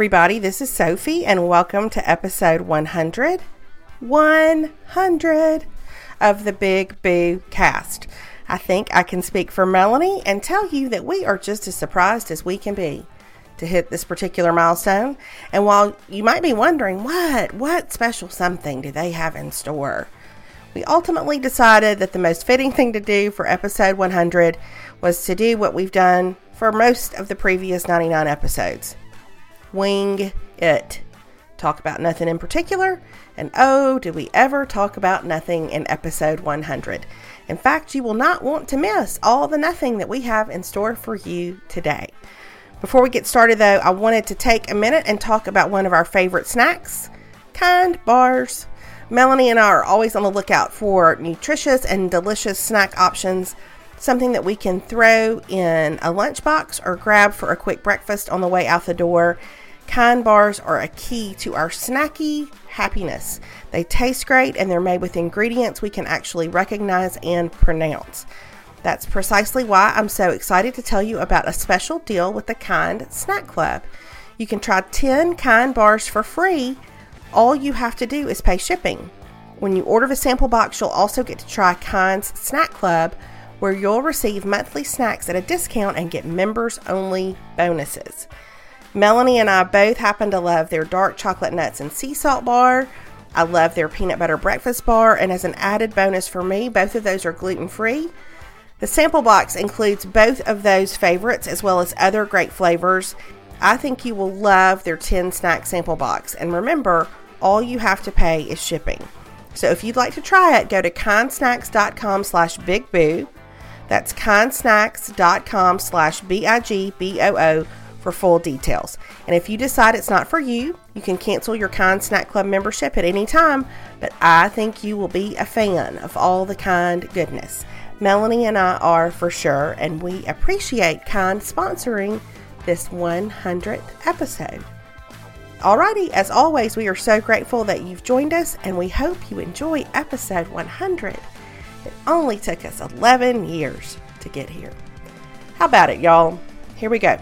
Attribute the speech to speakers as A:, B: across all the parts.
A: Everybody, this is Sophie, and welcome to episode 100. 100 of the Big Boo cast. I think I can speak for Melanie and tell you that we are just as surprised as we can be to hit this particular milestone. And while you might be wondering, what, what special something do they have in store? We ultimately decided that the most fitting thing to do for episode 100 was to do what we've done for most of the previous 99 episodes wing it. Talk about nothing in particular, and oh, do we ever talk about nothing in episode 100. In fact, you will not want to miss all the nothing that we have in store for you today. Before we get started, though, I wanted to take a minute and talk about one of our favorite snacks Kind bars. Melanie and I are always on the lookout for nutritious and delicious snack options, something that we can throw in a lunchbox or grab for a quick breakfast on the way out the door. Kind bars are a key to our snacky happiness. They taste great and they're made with ingredients we can actually recognize and pronounce. That's precisely why I'm so excited to tell you about a special deal with the Kind Snack Club. You can try 10 Kind bars for free. All you have to do is pay shipping. When you order the sample box, you'll also get to try Kind's Snack Club, where you'll receive monthly snacks at a discount and get members only bonuses. Melanie and I both happen to love their dark chocolate nuts and sea salt bar. I love their peanut butter breakfast bar, and as an added bonus for me, both of those are gluten free. The sample box includes both of those favorites as well as other great flavors. I think you will love their 10 snack sample box. And remember, all you have to pay is shipping. So if you'd like to try it, go to kindsnacks.com slash bigboo. That's kindsnacks.com slash B-I-G-B-O-O for full details. And if you decide it's not for you, you can cancel your Kind Snack Club membership at any time, but I think you will be a fan of all the kind goodness. Melanie and I are for sure, and we appreciate Kind sponsoring this 100th episode. Alrighty, as always, we are so grateful that you've joined us, and we hope you enjoy episode 100. It only took us 11 years to get here. How about it, y'all? Here we go.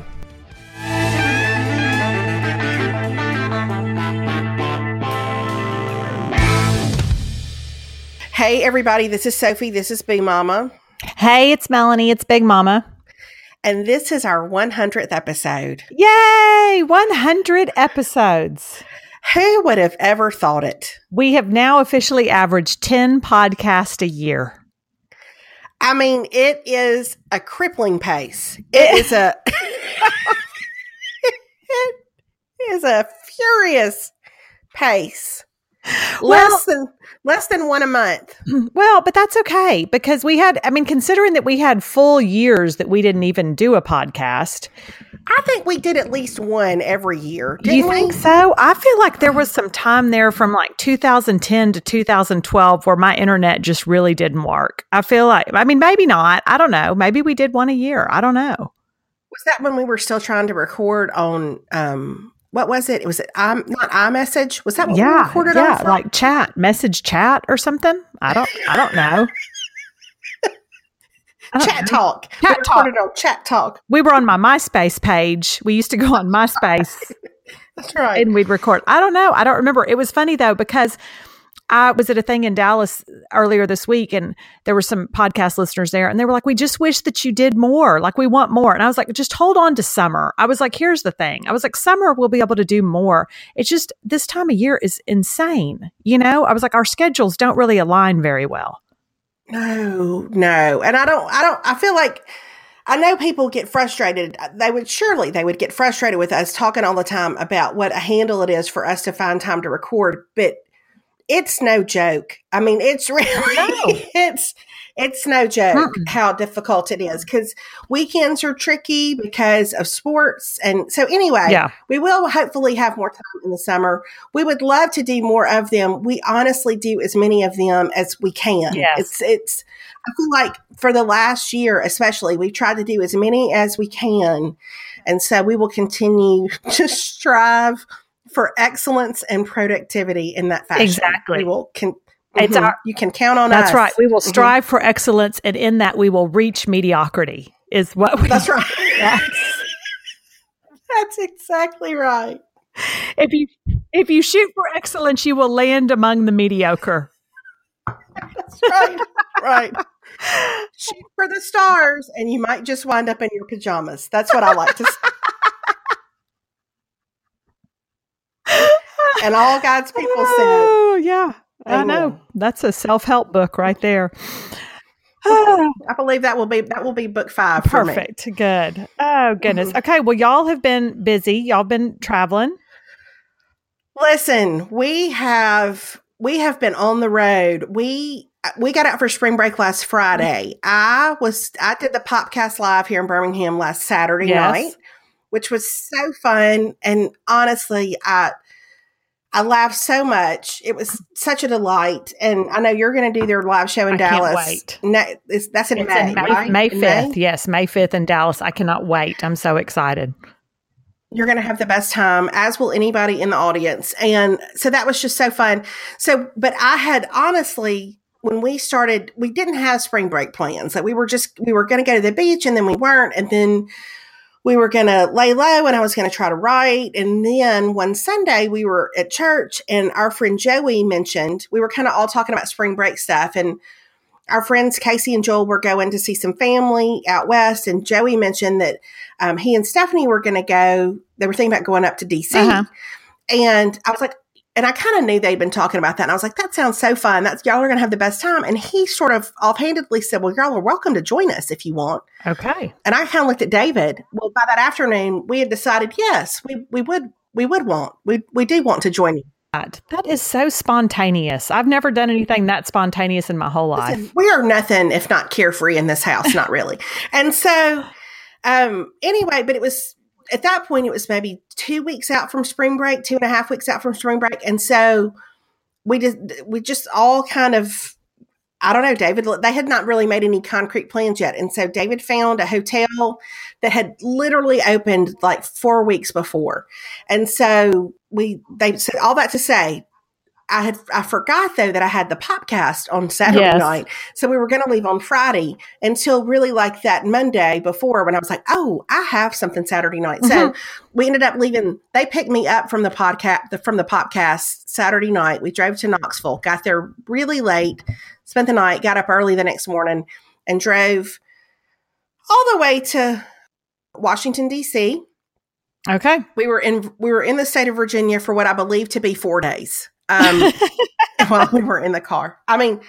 A: Hey, everybody, this is Sophie. This is Big Mama.
B: Hey, it's Melanie. It's Big Mama.
A: And this is our 100th episode.
B: Yay! 100 episodes.
A: Who would have ever thought it?
B: We have now officially averaged 10 podcasts a year.
A: I mean, it is a crippling pace. It is a it is a furious pace.
B: Well-
A: less than less than one a month.
B: Well, but that's okay because we had, I mean, considering that we had full years that we didn't even do a podcast.
A: I think we did at least one every year.
B: Do
A: Didn't
B: you think
A: we?
B: so? I feel like there was some time there from like 2010 to 2012 where my internet just really didn't work. I feel like, I mean, maybe not. I don't know. Maybe we did one a year. I don't know.
A: Was that when we were still trying to record on um what was it? It was it um not iMessage? Was that what we
B: yeah,
A: recorded
B: yeah, like chat, message chat or something. I don't, I don't know. I don't
A: Chat
B: know.
A: Talk.
B: Chat
A: recorded on Chat Talk.
B: We were on my MySpace page. We used to go on MySpace
A: That's right.
B: and we'd record. I don't know. I don't remember. It was funny though because I was at a thing in Dallas earlier this week and there were some podcast listeners there and they were like, We just wish that you did more. Like, we want more. And I was like, Just hold on to summer. I was like, Here's the thing. I was like, Summer we'll be able to do more. It's just this time of year is insane. You know, I was like, Our schedules don't really align very well.
A: No, no. And I don't I don't I feel like I know people get frustrated. They would surely they would get frustrated with us talking all the time about what a handle it is for us to find time to record, but it's no joke. I mean, it's really
B: No.
A: it's it's no joke
B: Mm-mm.
A: how difficult it is because weekends are tricky because of sports and so anyway
B: Yeah.
A: we will hopefully have more time in the summer we would love to do more of them we honestly do as many of them as we can
B: Yes.
A: it's it's i feel like for the last year especially we've tried to do as many as we can and so we will continue to strive for excellence and productivity in that fashion
B: Exactly.
A: we will con-
B: It's
A: Mhm.
B: our-
A: you can count on
B: That's
A: us That's
B: right. We will
A: Mhm.
B: strive for excellence, and in that, we will reach mediocrity. Is what we.
A: that's right
B: Yes.
A: That's exactly right.
B: If you if you shoot for excellence, you will land among the mediocre.
A: That's right. right. Shoot for the stars, and you might just wind up in your pajamas. That's what I like to say. And all God's people said,
B: Oh, yeah. I know. That's a self help book right there.
A: I believe that will be that will be book five. For me.
B: Perfect. Good. Oh, goodness. Okay. Well, y'all have been busy. Y'all been traveling.
A: Listen, we have we have been on the road. We we got out for spring break last Friday. I was I did the podcast live here in Birmingham last Saturday
B: Yes.
A: night, which was so fun. And honestly, I I laughed so much. It was such a delight. And I know you're going to do their live show in
B: I can't
A: Dallas.
B: wait.
A: Ne- it's- that's in
B: It's
A: May,
B: in May,
A: right?
B: May
A: In
B: 5th. Yes, May 5th in Dallas. I cannot wait. I'm so excited.
A: You're going to have the best time, as will anybody in the audience. And so that was just so fun. So, but I had honestly, when we started, we didn't have spring break plans. Like we were just, we were going to go to the beach and then we weren't. And then we were going to lay low and I was going to try to write. And then one Sunday we were at church and our friend Joey mentioned, we were kind of all talking about spring break stuff. And our friends Casey and Joel were going to see some family out west. And Joey mentioned that um, he and Stephanie were going to go. They were thinking about going up to DC.
B: Uh-huh.
A: And I was like, and I kind of knew they'd been talking about that. And I was like, that sounds so fun. That's y'all are going to have the best time. And he sort of offhandedly said, well, y'all are welcome to join us if you want.
B: Okay.
A: And I kind of looked at David. Well, by that afternoon, we had decided, yes, we, we would, we would want, we, we do want to join you.
B: God, That is so spontaneous. I've never done anything that spontaneous in my whole life.
A: Listen, we are nothing if not carefree in this house, not really. And so, um, anyway, but it was at that point, it was maybe two weeks out from spring break, two and a half weeks out from spring break. And so we just, we just all kind of, I don't know, David, they had not really made any concrete plans yet. And so David found a hotel that had literally opened like four weeks before. And so we, they said all that to say, I had I forgot though that I had the podcast on Saturday
B: Yes.
A: night, so we were going to leave on Friday until really like that Monday before when I was like, oh, I have something Saturday night. So mm-hmm. we ended up leaving. They picked me up from the podcast the, from the podcast Saturday night. We drove to Knoxville, got there really late, spent the night, got up early the next morning, and drove all the way to Washington D.C.
B: Okay.
A: We were in we were in the state of Virginia for what I believe to be four days. Um, while we were in the car. I mean,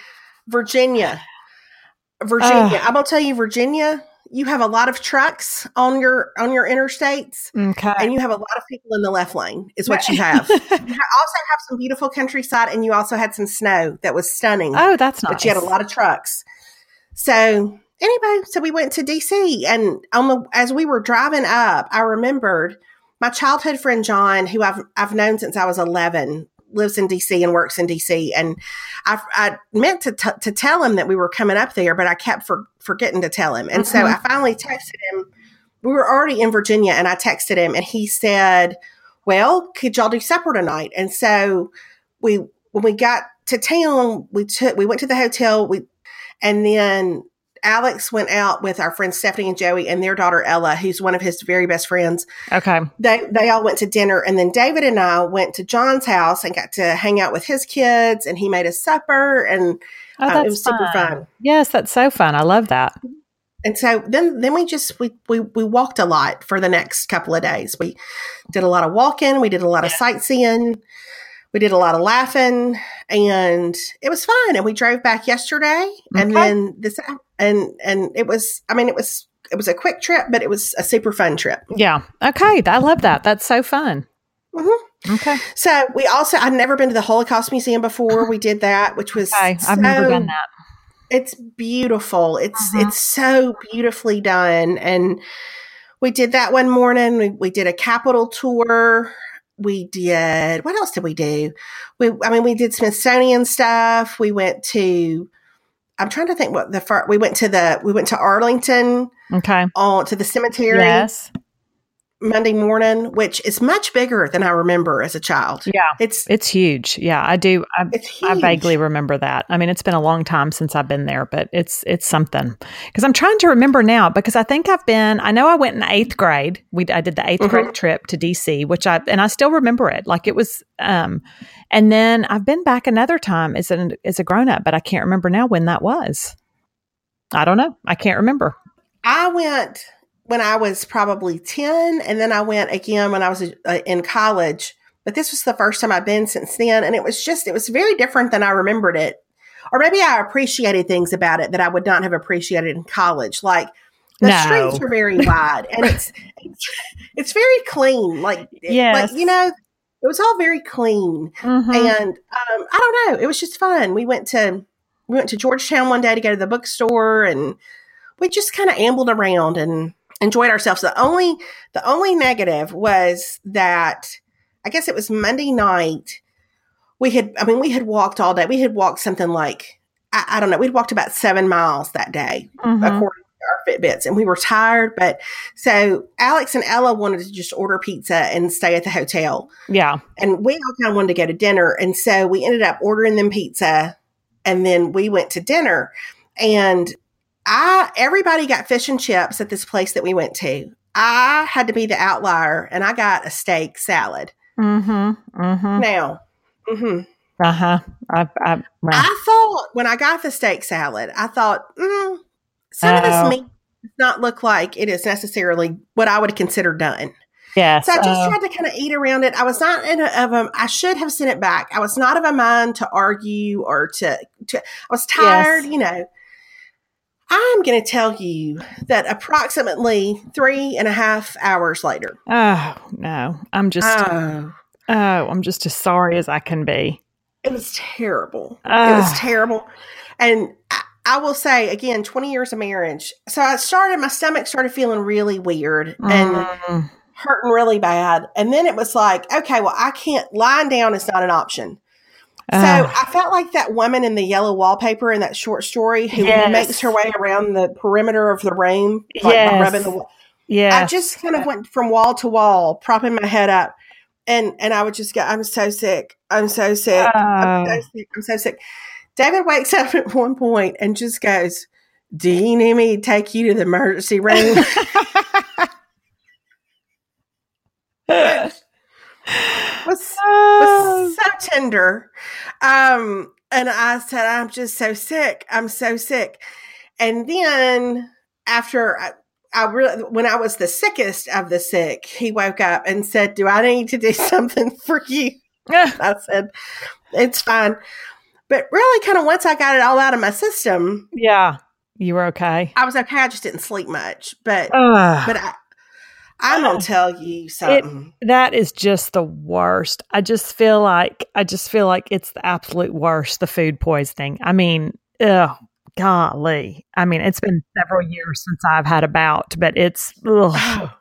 A: Virginia, Virginia. I'm gonna tell you, Virginia. You have a lot of trucks on your on your interstates,
B: Okay.
A: and you have a lot of people in the left lane. Is what you have. you also have some beautiful countryside, and you also had some snow that was stunning.
B: oh, that's nice.
A: But you had a lot of trucks. So anyway, so we went to DC, and on the as we were driving up, I remembered my childhood friend John, who I've I've known since I was eleven, lives in DC and works in DC, and I, I meant to t- to tell him that we were coming up there, but I kept for, forgetting to tell him, and so
B: Mhm.
A: I finally texted him. We were already in Virginia, and I texted him, and he said, "Well, could y'all do supper tonight?" And so we when we got to town, we took we went to the hotel. We and then Alex went out with our friends Stephanie and Joey and their daughter Ella, who's one of his very best friends.
B: okay.
A: They they all went to dinner, and then David and I went to John's house and got to hang out with his kids, and he made us supper, and
B: Oh,
A: uh,
B: that's
A: it was super
B: fun.
A: fun.
B: Yes, that's so fun. I love that.
A: And so then then we just we we we walked a lot for the next couple of days. We did a lot of walking, we did a lot of sightseeing, we did a lot of laughing, and it was fun. And we drove back yesterday, and then this and and it was I mean it was it was a quick trip, but it was a super fun trip.
B: Yeah. Okay. I love that. That's so fun.
A: Mhm.
B: Okay.
A: So we also I'd never been to the Holocaust Museum before. We did that, which was
B: Okay. I've never done that.
A: It's beautiful. It's
B: Mhm.
A: it's so beautifully done. And we did that one morning. We, we did a Capitol tour. We did what else did we do? We I mean we did Smithsonian stuff. We went to I'm trying to think what the first we went to the we went to Arlington
B: Okay.
A: on to the cemetery.
B: Yes.
A: Monday morning, which is much bigger than I remember as a child.
B: Yeah.
A: It's
B: It's huge. Yeah, I do. I,
A: it's
B: I vaguely remember that. I mean, it's been a long time since I've been there, but it's it's something. Because I'm trying to remember now. Because I think I've been. I know I went in eighth grade. We I did the 8th
A: Mhm.
B: grade trip to DC, which I and I still remember it. Like it was. Um, and then I've been back another time as an as a grown up, but I can't remember now when that was. I don't know. I can't remember.
A: I went when I was probably 10, and then I went again when I was uh, in college. But this was the first time I've been since then. And it was just, it was very different than I remembered it. Or maybe I appreciated things about it that I would not have appreciated in college. Like the
B: No.
A: streets are very wide and it's, it's, it's very clean. Like,
B: Yes.
A: like, you know, it was all very clean.
B: Mhm.
A: And um, I don't know, it was just fun. We went to we went to Georgetown one day to go to the bookstore, and we just kind of ambled around and enjoyed ourselves. The only the only negative was that I guess it was Monday night. We had, I mean, we had walked all day. We had walked something like I, I don't know. We'd walked about seven miles that day
B: Mhm.
A: according to our Fitbits, and we were tired. But so Alex and Ella wanted to just order pizza and stay at the hotel
B: yeah.
A: and we all kind of wanted to go to dinner and so we ended up ordering them pizza and then we went to dinner and i everybody got fish and chips at this place that we went to i had to be the outlier and i got a steak salad
B: Mm-hmm. Mm-hmm.
A: now Mm-hmm.
B: Uh huh. I, I, well,
A: i thought when i got the steak salad i thought mm, some of
B: Oh.
A: this meat does not look like it is necessarily what i would consider done
B: yes.
A: So I just tried to kind of eat around it. I was not in a, of a. I should have sent it back. I was not of a mind to argue or to. to I was tired.
B: Yes.
A: You know. I'm going to tell you that approximately three and a half hours later.
B: oh no, I'm just.
A: Oh,
B: oh, I'm just as sorry as I can be.
A: it was terrible. it
B: Ah.
A: was terrible, and. I, I will say again, 20 years of marriage. So I started, my stomach started feeling really weird and
B: Mm,
A: hurting really bad. And then it was like, okay, well, I can't, lying down is not an option. So
B: oh,
A: I felt like that woman in the yellow wallpaper in that short story who
B: Yes.
A: makes her way around the perimeter of the room, like
B: Yes.
A: rubbing the. wall.
B: yes.
A: I just kind of went from wall to wall, propping my head up, and and I would just go, "I'm so sick. I'm so sick. I'm so sick. I'm so sick." David wakes up at one point and just goes, "Do you need me to take you to the emergency room?" was was so tender. Um, and I said, I'm just so sick. I'm so sick. And then after I, I really, when I was the sickest of the sick, he woke up and said, Do I need to do something for you? I said, It's fine. But really, kind of once I got it all out of my system,
B: yeah, you were okay.
A: I was okay. I just didn't sleep much. But,
B: Ugh.
A: but I, I'm going to oh, tell you something.
B: that is just the worst. I just feel like I just feel like it's the absolute worst. The food poisoning. I mean, ugh, golly. I mean, it's been several years since I've had a bout, but it's ugh, oh.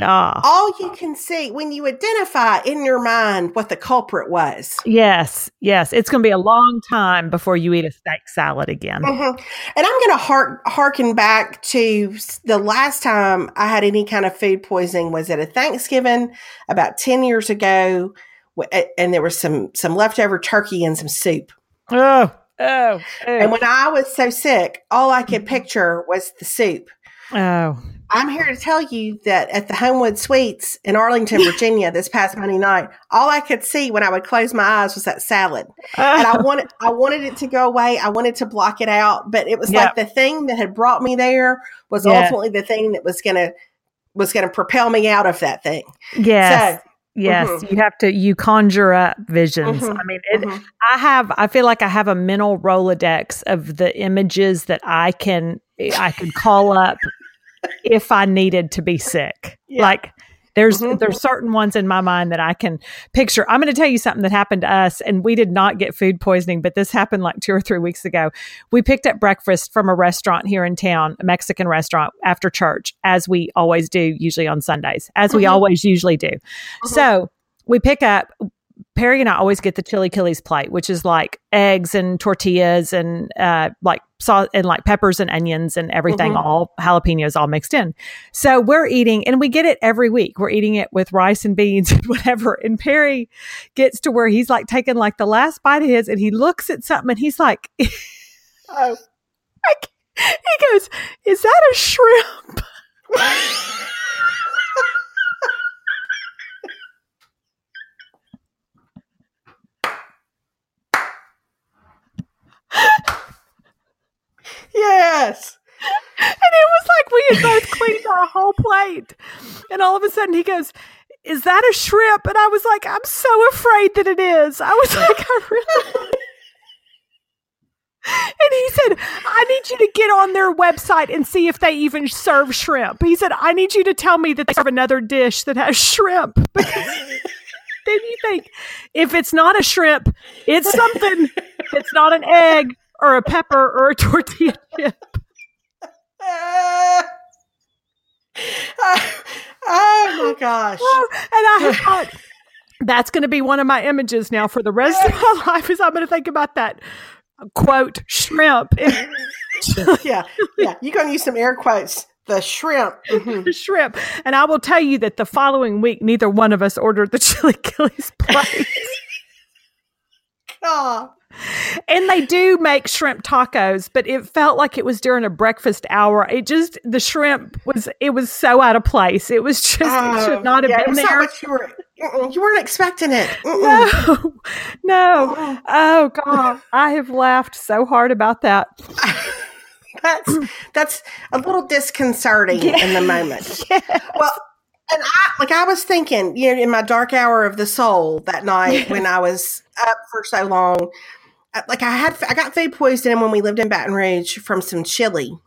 B: Ah.
A: all you can see when you identify in your mind what the culprit was.
B: Yes, yes. It's going to be a long time before you eat a steak salad again.
A: Mhm. And I'm going to hark, harken back to the last time I had any kind of food poisoning was at a Thanksgiving about 10 years ago. And there was some, some leftover turkey and some soup.
B: Oh, oh,
A: And
B: oh,
A: when I was so sick, all I could picture was the soup.
B: oh.
A: I'm here to tell you that at the Homewood Suites in Arlington, Virginia, this past Monday night, all I could see when I would close my eyes was that salad. and I wanted I wanted it to go away. I wanted to block it out, but it was
B: Yep.
A: like the thing that had brought me there was
B: Yeah.
A: ultimately the thing that was gonna was gonna propel me out of that thing.
B: yes,
A: So
B: yes.
A: mhm.
B: You have to. You conjure up visions.
A: Mhm,
B: I mean, it,
A: mhm.
B: I have. I feel like I have a mental rolodex of the images that I can. I could call up if I needed to be sick.
A: Yeah.
B: Like there's
A: Mhm.
B: there's certain ones in my mind that I can picture. I'm going to tell you something that happened to us, and we did not get food poisoning, but this happened like two or three weeks ago. We picked up breakfast from a restaurant here in town, a Mexican restaurant, after church, as we always do, usually on Sundays, as we
A: Mhm.
B: always usually do. So we pick up Perry and I always get the chilaquiles plate, which is like eggs and tortillas and uh, like salt and like peppers and onions and everything,
A: Mhm.
B: all jalapenos all mixed in. So we're eating, and we get it every week. We're eating it with rice and beans and whatever. And Perry gets to where he's like taking like the last bite of his, and he looks at something, and he's like,
A: Oh.
B: he goes, "Is that a shrimp?"
A: yes.
B: And it was like we had both cleaned our whole plate. And all of a sudden he goes, Is that a shrimp? And I was like, I'm so afraid that it is. I was like, I really. And he said, I need you to get on their website and see if they even serve shrimp. He said, I need you to tell me that they serve another dish that has shrimp. Because then you think, if it's not a shrimp, it's something that's not an egg or a pepper or a tortilla chip.
A: Uh, oh my gosh.
B: Oh, and I thought that's going to be one of my images now for the rest of my life. Is I'm going to think about that quote shrimp
A: Yeah, yeah. You're going to use some air quotes. The shrimp. Mhm.
B: shrimp, and I will tell you that the following week, neither one of us ordered the chilaquiles plate.
A: Oh,
B: and they do make shrimp tacos, but it felt like it was during a breakfast hour. It just the shrimp was it was so out of place. It was just it should oh, not have
A: Oh, yeah, it
B: been
A: not
B: there.
A: what you were, you weren't expecting it. Mm-mm.
B: No, no. Oh. oh God, I have laughed so hard about that.
A: That's that's a little disconcerting in the moment. Well, and I like I was thinking, you know, in my dark hour of the soul that night when I was up for so long, like I had I got food poisoning when we lived in Baton Rouge from some chili.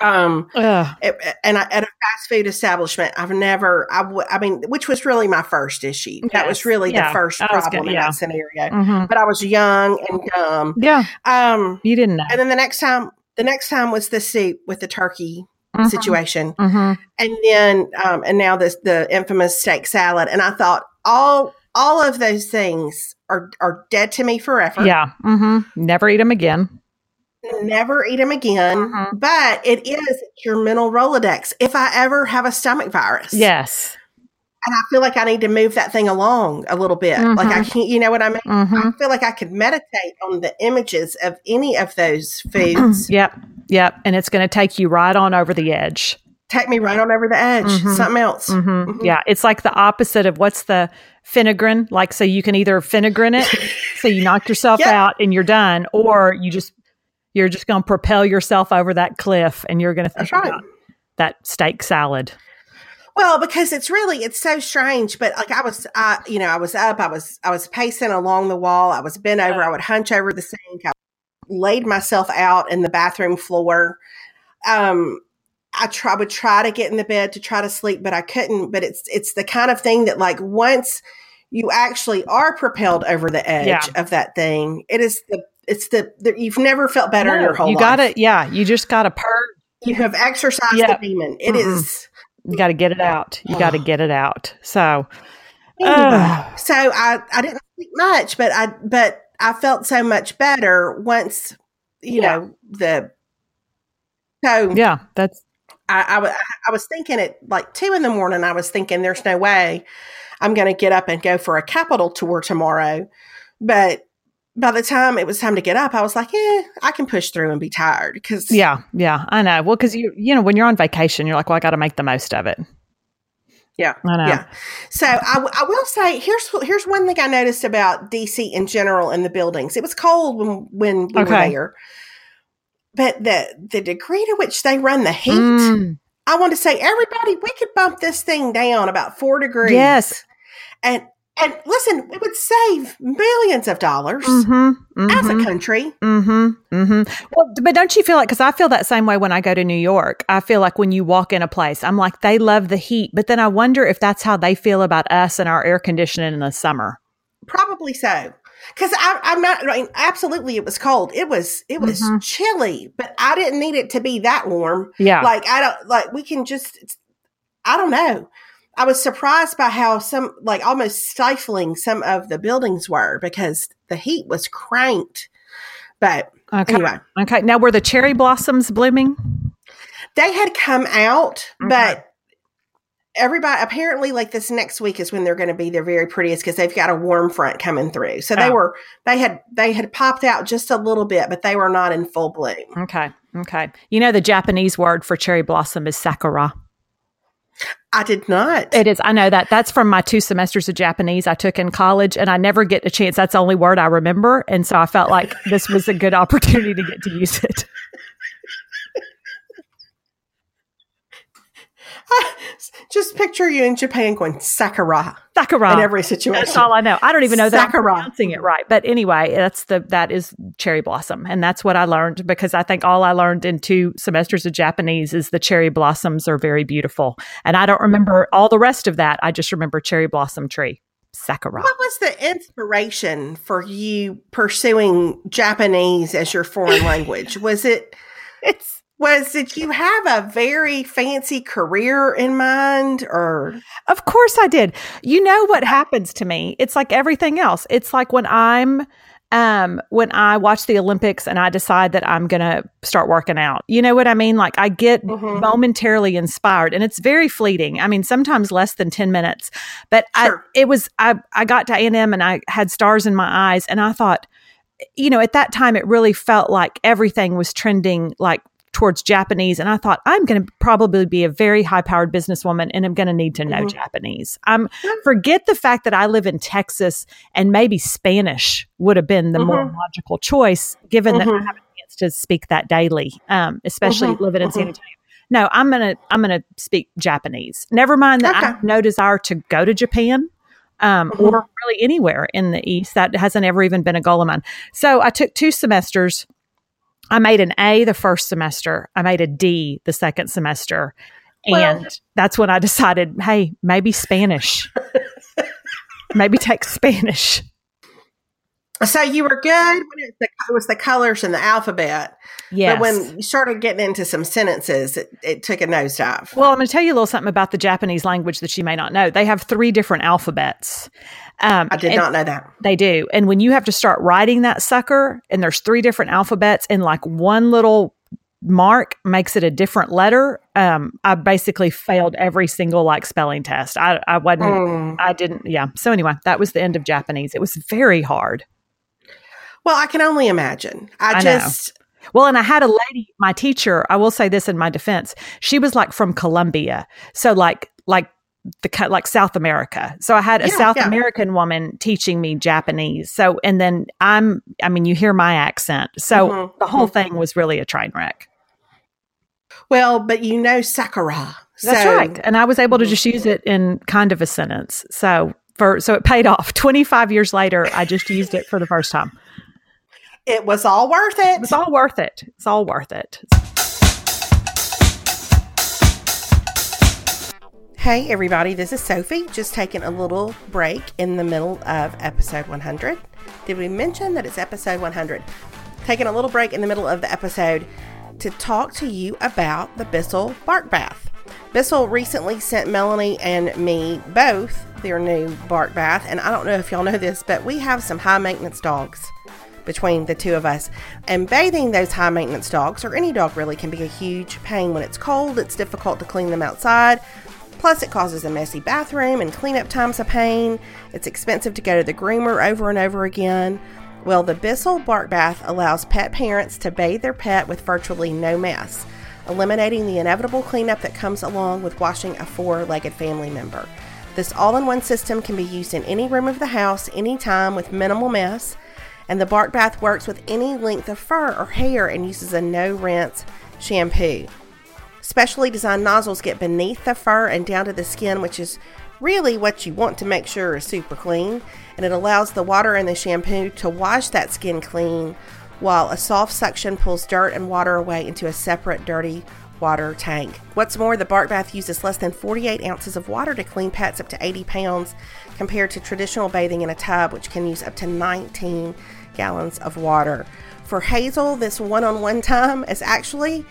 A: Um, it- and I, at a fast food establishment, I've never, I, w- I mean, which was really my first issue. That was really
B: Yeah.
A: the first
B: was
A: problem in
B: yeah.
A: that scenario.
B: Mhm.
A: But I was young and dumb.
B: Yeah,
A: Um,
B: you didn't know.
A: and then the next time, the next time was the soup with the turkey
B: Mhm.
A: situation,
B: Mhm.
A: and then, um, and now this the infamous steak salad. And I thought all all of those things are are dead to me forever.
B: Yeah. Mm-hmm. Never eat them again.
A: never eat them again.
B: Mhm.
A: But it is your mental Rolodex. If I ever have a stomach virus,
B: Yes.
A: and I feel like I need to move that thing along a little bit. Like I can't, you know what I mean? I feel like I could meditate on the images of any of those foods.
B: Yep. Yep. And it's going to take you right on over the edge.
A: Take me right on over the edge.
B: Mhm.
A: Something else.
B: Yeah. It's like the opposite of what's the Phenergan? Like, so you can either Phenergan it, so you knock yourself
A: Yeah.
B: out and you're done, or you just, you're just going to propel yourself over that cliff and you're going to think
A: right.
B: about that steak salad.
A: Well, because it's really it's so strange, but like I was, I you know, I was up, I was I was pacing along the wall, I was bent over, I would hunch over the sink, I laid myself out in the bathroom floor. Um, I try would try to get in the bed to try to sleep, but I couldn't. But it's it's the kind of thing that like once you actually are propelled over the edge
B: Yeah.
A: of that thing, it is the it's the, the you've never felt better in your whole
B: you
A: life.
B: You got to, yeah, you just got to purge.
A: You have exercised
B: Yep.
A: the demon. It is.
B: Mm-mm. You got to get it out. You got to
A: Oh.
B: get it out. So,
A: Anyway,
B: Ugh.
A: so I, I didn't sleep much, but I but I felt so much better once you
B: Yeah.
A: know the. So
B: yeah, that's
A: I, I, wa- I was thinking at like two in the morning. I was thinking there's no way I'm going to get up and go for a Capitol tour tomorrow, but by the time it was time to get up, I was like, yeah, I can push through and be tired because
B: yeah, yeah. I know. Well, because you, you know, when you're on vacation, you're like, well, I got to make the most of it.
A: Yeah.
B: I know.
A: Yeah. So I, w- I will say here's here's one thing I noticed about DC in general in the buildings. It was cold when when we were there, but the the degree to which they run the heat,
B: Mm,
A: I want to say everybody we could bump this thing down about four degrees.
B: yes.
A: and and listen, it would save millions of dollars
B: Mm-hmm,
A: as
B: mm-hmm,
A: a country.
B: mm-hmm, mm-hmm. Well, but don't you feel like? Because I feel that same way when I go to New York. I feel like when you walk in a place, I'm like, they love the heat, but then I wonder if that's how they feel about us and our air conditioning in the summer.
A: Probably so. Because I'm not. I mean, absolutely, it was cold. It was. It was
B: Mhm.
A: chilly, but I didn't need it to be that warm.
B: Yeah.
A: like i don't like we can just i don't know I was surprised by how some, like almost stifling some of the buildings were because the heat was cranked. But
B: Okay.
A: anyway,
B: Okay. Now, were the cherry blossoms blooming?
A: they had come out,
B: Okay.
A: but everybody apparently like this next week is when they're going to be their very prettiest because they've got a warm front coming through. So they
B: Oh.
A: were they had they had popped out just a little bit, but they were not in full bloom.
B: Okay. Okay. You know, the Japanese word for cherry blossom is sakura.
A: I did not.
B: It is. I know that. That's from my two semesters of Japanese I took in college, and I never get a chance. That's the only word I remember. And so I felt like this was a good opportunity to get to use it.
A: just picture you in Japan going sakura
B: Sakura.
A: in every situation.
B: That's all I know. I don't even know that
A: Sakura.
B: I'm pronouncing it right. But anyway, that's the that is cherry blossom, and that's what I learned because I think all I learned in two semesters of Japanese is the cherry blossoms are very beautiful, and I don't remember all the rest of that. I just remember cherry blossom tree, sakura.
A: What was the inspiration for you pursuing Japanese as your foreign language? Was it
B: It's
A: was did you have a very fancy career in mind or
B: Of course I did. You know what happens to me? It's like everything else. It's like when I'm um when I watch the Olympics and I decide that I'm going to start working out. You know what I mean? Like I get
A: Mhm.
B: momentarily inspired and it's very fleeting. I mean sometimes less than 10 minutes. But
A: Sure.
B: I it was I I got to A&M and I had stars in my eyes and I thought you know, at that time it really felt like everything was trending like towards Japanese. And I thought, I'm going to probably be a very high powered businesswoman and I'm going to need to know
A: Mhm.
B: Japanese. Um, forget the fact that I live in Texas and maybe Spanish would have been the more
A: Mhm.
B: logical choice, given that I
A: Mhm.
B: have a chance to speak that daily, um, especially
A: Mhm.
B: living in San
A: Mhm.
B: Antonio. No, I'm gonna I'm gonna speak Japanese. Never mind that I have no desire to go to Japan um, or really anywhere in the East. That hasn't ever even been a goal of mine. So I took two semesters. I made an A the first semester. I made a D the second semester.
A: Well-
B: and that's when I decided, hey, maybe Spanish. maybe take Spanish.
A: So you were good when it, it was the colors and the alphabet
B: Yes.
A: but when you started getting into some sentences it, it took a nosedive
B: Well, I'm going to tell you a little something about the Japanese language that you may not know. They have three different alphabets. Um,
A: i did not know that
B: They do. And when you have to start writing that sucker, and there's three different alphabets, and like one little mark makes it a different letter, um, I basically failed every single like spelling test. I, I wasn't,
A: Mm.
B: I didn't, yeah. So anyway, that was the end of Japanese. It was very hard.
A: Well i can only imagine i,
B: I know.
A: just
B: Well, and I had a lady, my teacher, I will say this in my defense. She was like from Colombia. So like like the cut like South America. So I had a
A: Yeah,
B: South
A: yeah.
B: American woman teaching me Japanese. So and then I'm I mean you hear my accent. So
A: Mhm,
B: the whole
A: mhm.
B: thing was really a train wreck.
A: well but you know sakura
B: That's
A: so-
B: right. And I was able to
A: Mhm.
B: just use it in kind of a sentence. So for so it paid off. 25 years later, I just used it for the first time.
A: It was all worth it
B: It's all worth it. It's all worth it.
A: Hey, everybody, this is Sophie, just taking a little break in the middle of episode 100. Did we mention that it's episode 100? Taking a little break in the middle of the episode to talk to you about the Bissell Bark Bath. Bissell recently sent Melanie and me both their new bark bath, and I don't know if y'all know this, but we have some high maintenance dogs between the two of us. And bathing those high maintenance dogs, or any dog really, can be a huge pain when it's cold. It's difficult to clean them outside. Plus, it causes a messy bathroom and cleanup time's a pain. It's expensive to go to the groomer over and over again. Well, the Bissell Bark Bath allows pet parents to bathe their pet with virtually no mess, eliminating the inevitable cleanup that comes along with washing a four legged family member. This all in one system can be used in any room of the house, anytime, with minimal mess. And the Bark Bath works with any length of fur or hair and uses a no rinse shampoo. Specially designed nozzles get beneath the fur and down to the skin, which is really what you want to make sure is super clean. And it allows the water and the shampoo to wash that skin clean, while a soft suction pulls dirt and water away into a separate dirty water tank. What's more, the Bark Bath uses less than 48 ounces of water to clean pets up to 80 pounds, compared to traditional bathing in a tub, which can use up to 19 gallons of water. For Hazel, this one on one time is actually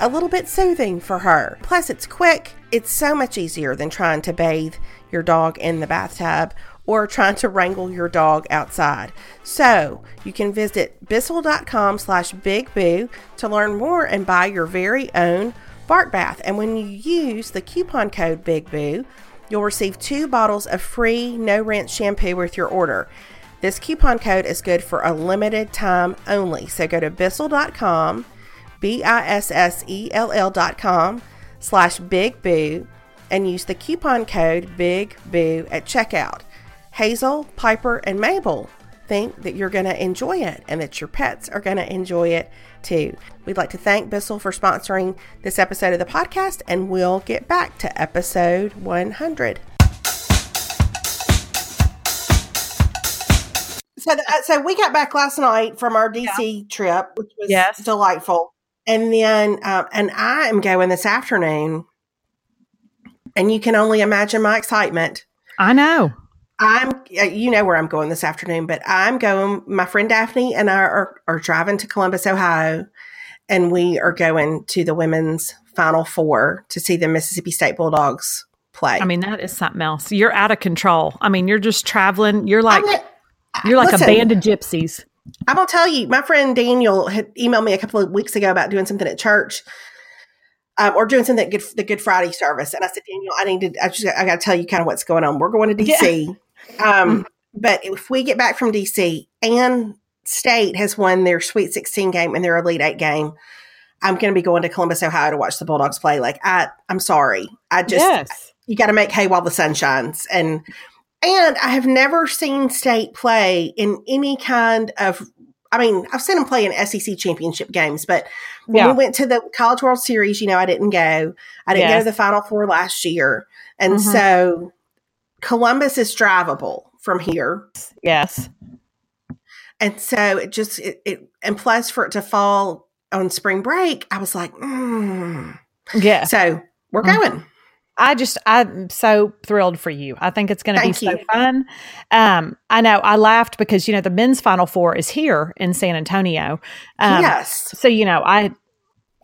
A: a little bit soothing for her. Plus, it's quick. It's so much easier than trying to bathe your dog in the bathtub or trying to wrangle your dog outside. So you can visit bissell.com slash bigboo to learn more and buy your very own bark bath. And when you use the coupon code BIGBOO, you'll receive two bottles of free no rinse shampoo with your order. This coupon code is good for a limited time only. So go to bissell.com, B I S S E L L.com slash Big Boo and use the coupon code Big Boo at checkout. Hazel, Piper, and Mabel think that you're going to enjoy it and that your pets are going to enjoy it too. We'd like to thank Bissell for sponsoring this episode of the podcast, and we'll get back to episode 100. So, uh, so we got back last night from our DC yeah. trip, which was yes. delightful. And then, um, and I am going this afternoon, and you can only imagine my excitement.
B: I know.
A: I'm, uh, you know where I'm going this afternoon, but I'm going. My friend Daphne and I are, are driving to Columbus, Ohio, and we are going to the women's Final Four to see the Mississippi State Bulldogs play.
B: I mean, that is something else. You're out of control. I mean, you're just traveling. You're like. You're like Listen, a band of gypsies.
A: I'm gonna tell you, my friend Daniel had emailed me a couple of weeks ago about doing something at church, um, or doing something at Good, the Good Friday service, and I said, Daniel, I need to. I just I got to tell you kind of what's going on. We're going to DC, yeah. um, but if we get back from DC and State has won their Sweet 16 game and their Elite Eight game. I'm going to be going to Columbus, Ohio to watch the Bulldogs play. Like I, I'm sorry, I just yes. you got to make hay while the sun shines, and and I have never seen State play in any kind of. I mean, I've seen them play in SEC championship games, but when yeah. we went to the College World Series, you know, I didn't go. I didn't yes. go to the Final Four last year, and mm-hmm. so Columbus is drivable from here.
B: Yes,
A: and so it just it, it and plus for it to fall on spring break, I was like, mm.
B: yeah.
A: So we're mm-hmm. going.
B: I just I'm so thrilled for you. I think it's going to be so fun. Um, I know I laughed because you know the men's final four is here in San Antonio.
A: Um, yes.
B: So you know I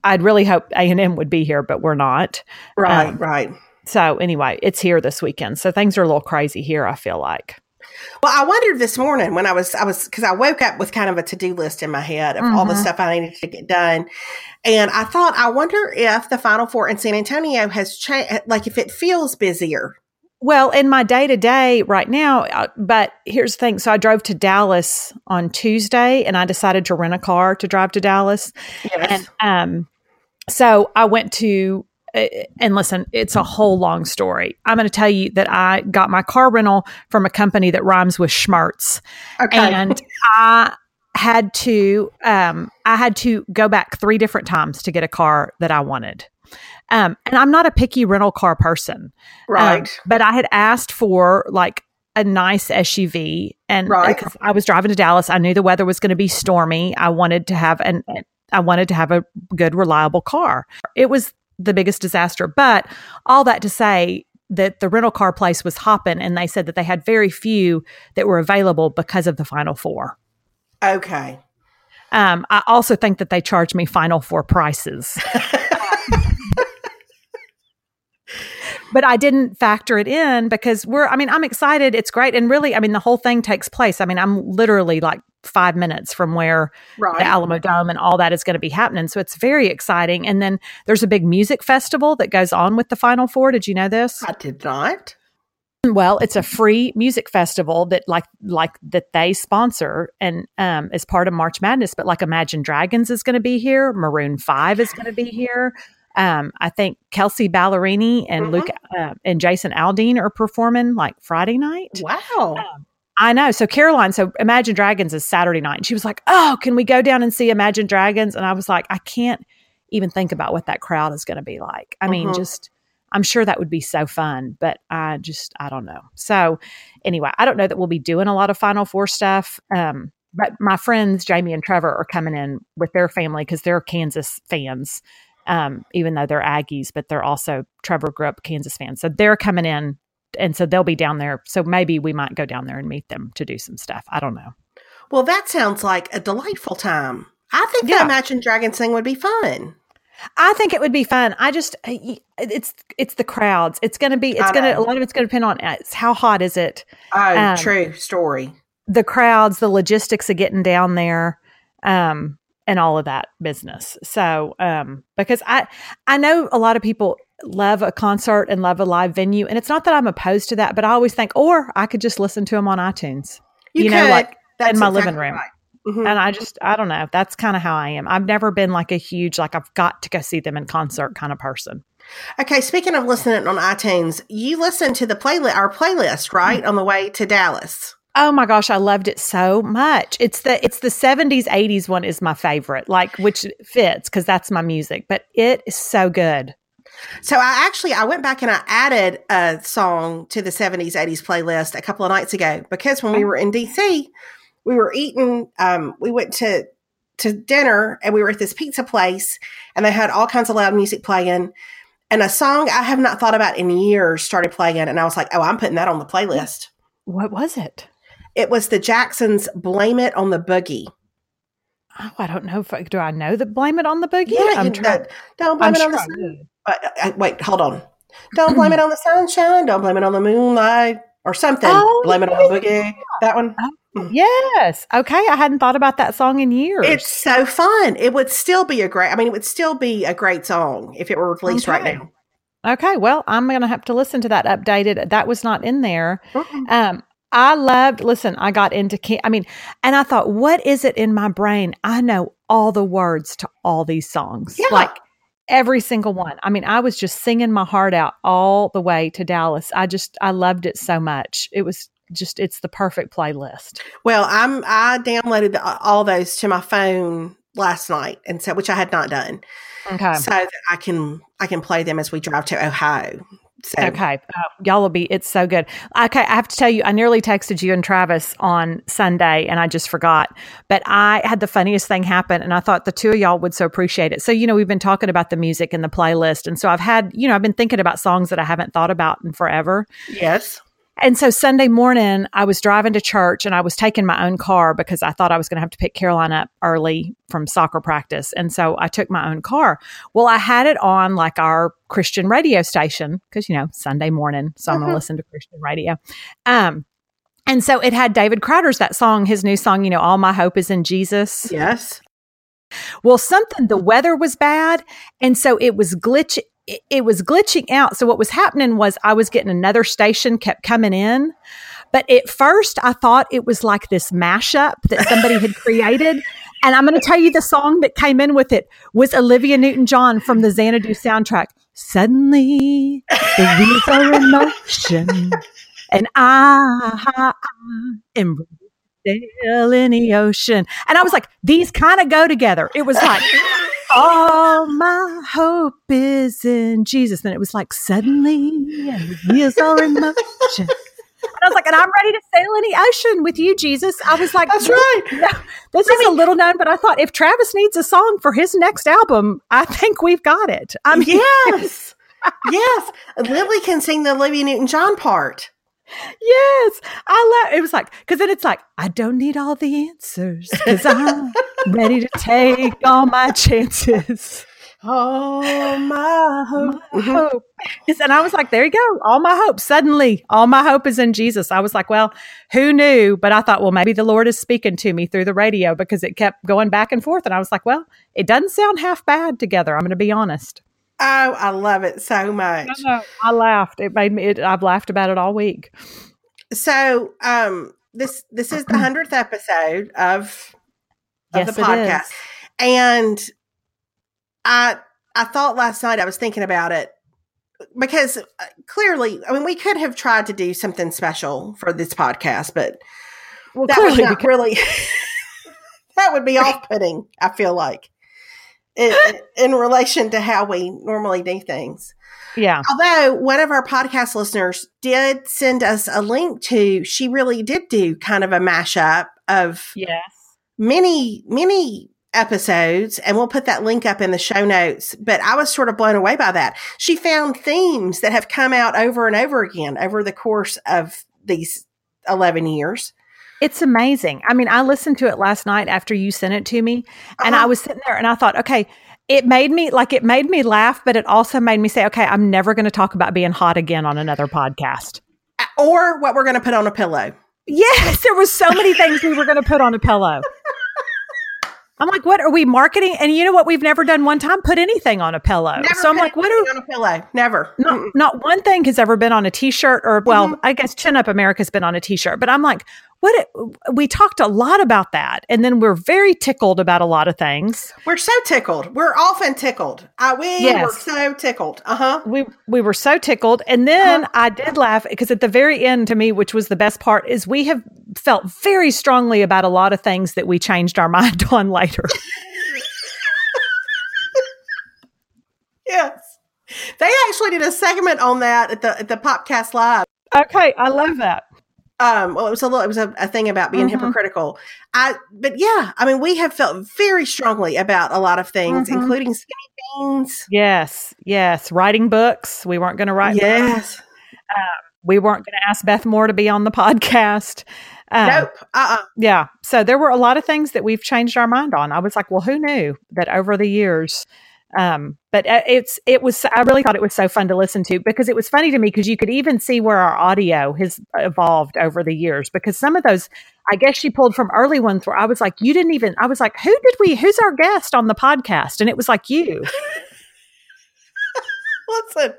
B: I'd really hope A and M would be here, but we're not.
A: Right. Um, right.
B: So anyway, it's here this weekend. So things are a little crazy here. I feel like.
A: Well, I wondered this morning when I was I was because I woke up with kind of a to do list in my head of mm-hmm. all the mm-hmm. stuff I needed to get done, and I thought I wonder if the Final Four in San Antonio has changed, like if it feels busier.
B: Well, in my day to day right now, uh, but here's the thing. So I drove to Dallas on Tuesday, and I decided to rent a car to drive to Dallas,
A: yes.
B: and um, so I went to and listen, it's a whole long story. I'm going to tell you that I got my car rental from a company that rhymes with Schmertz.
A: Okay.
B: And I had to um, I had to go back three different times to get a car that I wanted. Um, and I'm not a picky rental car person.
A: Right. Um,
B: but I had asked for like a nice SUV and right. because I was driving to Dallas, I knew the weather was going to be stormy. I wanted to have an I wanted to have a good reliable car. It was the biggest disaster. But all that to say that the rental car place was hopping and they said that they had very few that were available because of the final four.
A: Okay.
B: Um, I also think that they charged me final four prices. but I didn't factor it in because we're, I mean, I'm excited. It's great. And really, I mean, the whole thing takes place. I mean, I'm literally like five minutes from where right. the Alamodome and all that is going to be happening. So it's very exciting. And then there's a big music festival that goes on with the Final Four. Did you know this?
A: I did not.
B: Well, it's a free music festival that like like that they sponsor and um as part of March Madness, but like Imagine Dragons is going to be here, Maroon 5 is going to be here. Um, I think Kelsea Ballerini and mm-hmm. Luke uh, and Jason Aldean are performing like Friday night.
A: Wow. Um,
B: I know. So Caroline, so Imagine Dragons is Saturday night. And she was like, Oh, can we go down and see Imagine Dragons? And I was like, I can't even think about what that crowd is going to be like. I mean, mm-hmm. just I'm sure that would be so fun, but I just I don't know. So anyway, I don't know that we'll be doing a lot of Final Four stuff. Um, but my friends Jamie and Trevor are coming in with their family because they're Kansas fans um, even though they're Aggies, but they're also Trevor grew up Kansas fans. So they're coming in and so they'll be down there. So maybe we might go down there and meet them to do some stuff. I don't know.
A: Well, that sounds like a delightful time. I think yeah. the Imagine Dragons thing would be fun.
B: I think it would be fun. I just it's it's the crowds. It's going to be it's going to a lot of it's going to depend on uh, it's how hot is it.
A: Oh, um, true story.
B: The crowds, the logistics of getting down there, um, and all of that business. So, um, because I I know a lot of people love a concert and love a live venue, and it's not that I'm opposed to that, but I always think, or I could just listen to them on iTunes.
A: You, you
B: know, like
A: That's
B: in my
A: exactly
B: living room.
A: right. Mhm.
B: And I just, I don't know. That's kind of how I am. I've never been like a huge, like, I've got to go see them in concert kind of person.
A: Okay, speaking of listening on iTunes, you listened to the playlist, our playlist, right, on the way to Dallas.
B: Oh my gosh, I loved it so much. It's the it's the 70s 80s one is my favorite, like which fits cuz that's my music, but it is so good.
A: So I actually I went back and I added a song to the 70s 80s playlist a couple of nights ago because when we were in DC, we were eating um we went to to dinner and we were at this pizza place and they had all kinds of loud music playing and a song I have not thought about in years started playing and I was like, "Oh, I'm putting that on the playlist."
B: What was it?
A: It was the Jacksons Blame It on the Boogie.
B: Oh, I don't know if do I know that blame it on the boogie?
A: Yeah,
B: I'm trying.
A: don't- don't blame
B: I'm
A: it on
B: sure
A: the sun.
B: Would.
A: uh, uh, wait, hold on. Don't blame it on the sunshine. Don't blame it on the moonlight or something.
B: Oh,
A: blame it on the boogie. That one.
B: Yes. Okay. I hadn't thought about that song in years.
A: It's so fun. It would still be a great. I mean, it would still be a great song if it were released right now.
B: okay. Well, I'm going to have to listen to that updated. That was not in there.
A: Mm-mm.
B: Um, I loved, listen, I got into, I mean, and I thought, what is it in my brain? I know all the words to all these songs.
A: Yeah.
B: Like every single one. I mean, I was just singing my heart out all the way to Dallas. I just, I loved it so much. It was just, it's the perfect playlist.
A: Well, I'm. I downloaded the, all those to my phone last night, and so which I had not done,
B: Okay.
A: so that I can I can play them as we drive to Ohio. So
B: Okay. Uh, y'all will be, it's so good. Okay. I have to tell you, I nearly texted you and Travis on Sunday and I just forgot. But I had the funniest thing happen and I thought the two of y'all would so appreciate it. So, you know, we've been talking about the music and the playlist. And so I've had, you know, I've been thinking about songs that I haven't thought about in forever.
A: yes,
B: And so Sunday morning, I was driving to church and I was taking my own car because I thought I was going to have to pick Caroline up early from soccer practice. And so I took my own car. Well, I had it on like our Christian radio station because, you know, Sunday morning. So I'm going to listen to Christian radio. Um, and so it had David Crowder's that song, his new song, you know, All My Hope is in Jesus.
A: yes.
B: Well, something the weather was bad, and so it was glitch. It, it was glitching out. So what was happening was I was getting another station kept coming in, but at first I thought it was like this mashup that somebody had created. And I'm going to tell you the song that came in with it was Olivia Newton-John from the Xanadu soundtrack. Suddenly the wheels are in motion, and I am sail in the ocean. And I was like, these kind of go together. It was like, all my hope is in Jesus. And it was like, suddenly, and wheels are in motion. And I was like, and I'm ready to sail any ocean with you, Jesus. I was like,
A: That's right.
B: no, this is a little known, but I thought if Travis needs a song for his next album, I think we've got it. I mean,
A: yes, yes. Lily can sing the Olivia Newton John part.
B: Yes, I love. It was like because then it's like I don't need all the answers because I'm ready to take all my chances.
A: Oh my hope.
B: My hope and I was like, there you go, all my hope. Suddenly, all my hope is in Jesus. I was like, well, who knew? But I thought, well, maybe the Lord is speaking to me through the radio because it kept going back and forth, and I was like, well, it doesn't sound half bad together. I'm going to be honest.
A: Oh, I love it so much.
B: I laughed. It made me. It, I've laughed about it all week.
A: So, um, this this is the hundredth episode of of
B: Yes,
A: the podcast, and I I thought last night I was thinking about it because uh, clearly, I mean, we could have tried to do something special for this podcast, but
B: Well,
A: that was
B: clearly,
A: not
B: because-
A: really. that would be off putting. I feel like. In, in relation to how we normally do things.
B: yeah.
A: Although one of our podcast listeners did send us a link to, she really did do kind of a mashup of
B: Yes.
A: many, many episodes, and we'll put that link up in the show notes. But I was sort of blown away by that. She found themes that have come out over and over again over the course of these 11 years.
B: It's amazing. I mean, I listened to it last night after you sent it to me, and
A: Uh-huh.
B: I was sitting there and I thought, okay, it made me like it made me laugh, but it also made me say, okay, I'm never going to talk about being hot again on another podcast.
A: Or what we're going to put on a pillow.
B: Yes, there was so many things we were going to put on a pillow. I'm like, what are we marketing? And you know what? We've never done one time put anything on a pillow.
A: Never
B: so I'm like, what are
A: on a pillow? Never.
B: not, not one thing has ever been on a t-shirt or well,
A: Mhm.
B: I guess Chin Up America's been on a t-shirt, but I'm like, what it, we talked a lot about that. And then we're very tickled about a lot of things.
A: We're so tickled. We're often tickled. Uh, we
B: Yes.
A: were so tickled. Uh huh.
B: we we were so tickled and then
A: Uh-huh.
B: i did laugh because at the very end to me which was the best part is we have felt very strongly about a lot of things that we changed our mind on later
A: Yes. They actually did a segment on that at the at the Popcast Live.
B: okay i love that
A: Um, well, it was a little, it was a, a thing about being
B: Mhm.
A: hypocritical. I, but yeah, I mean, we have felt very strongly about a lot of things,
B: Mhm.
A: including skinny jeans.
B: yes yes writing books we weren't going to write books.
A: Yes.
B: we weren't going to ask beth moore to be on the podcast Um,
A: nope. Uh. uh
B: yeah so there were a lot of things that we've changed our mind on i was like well who knew that over the years um but uh, it's it was i really thought it was so fun to listen to because it was funny to me because you could even see where our audio has evolved over the years because some of those i guess she pulled from early ones where i was like you didn't even i was like who did we who's our guest on the podcast and it was like you
A: Listen,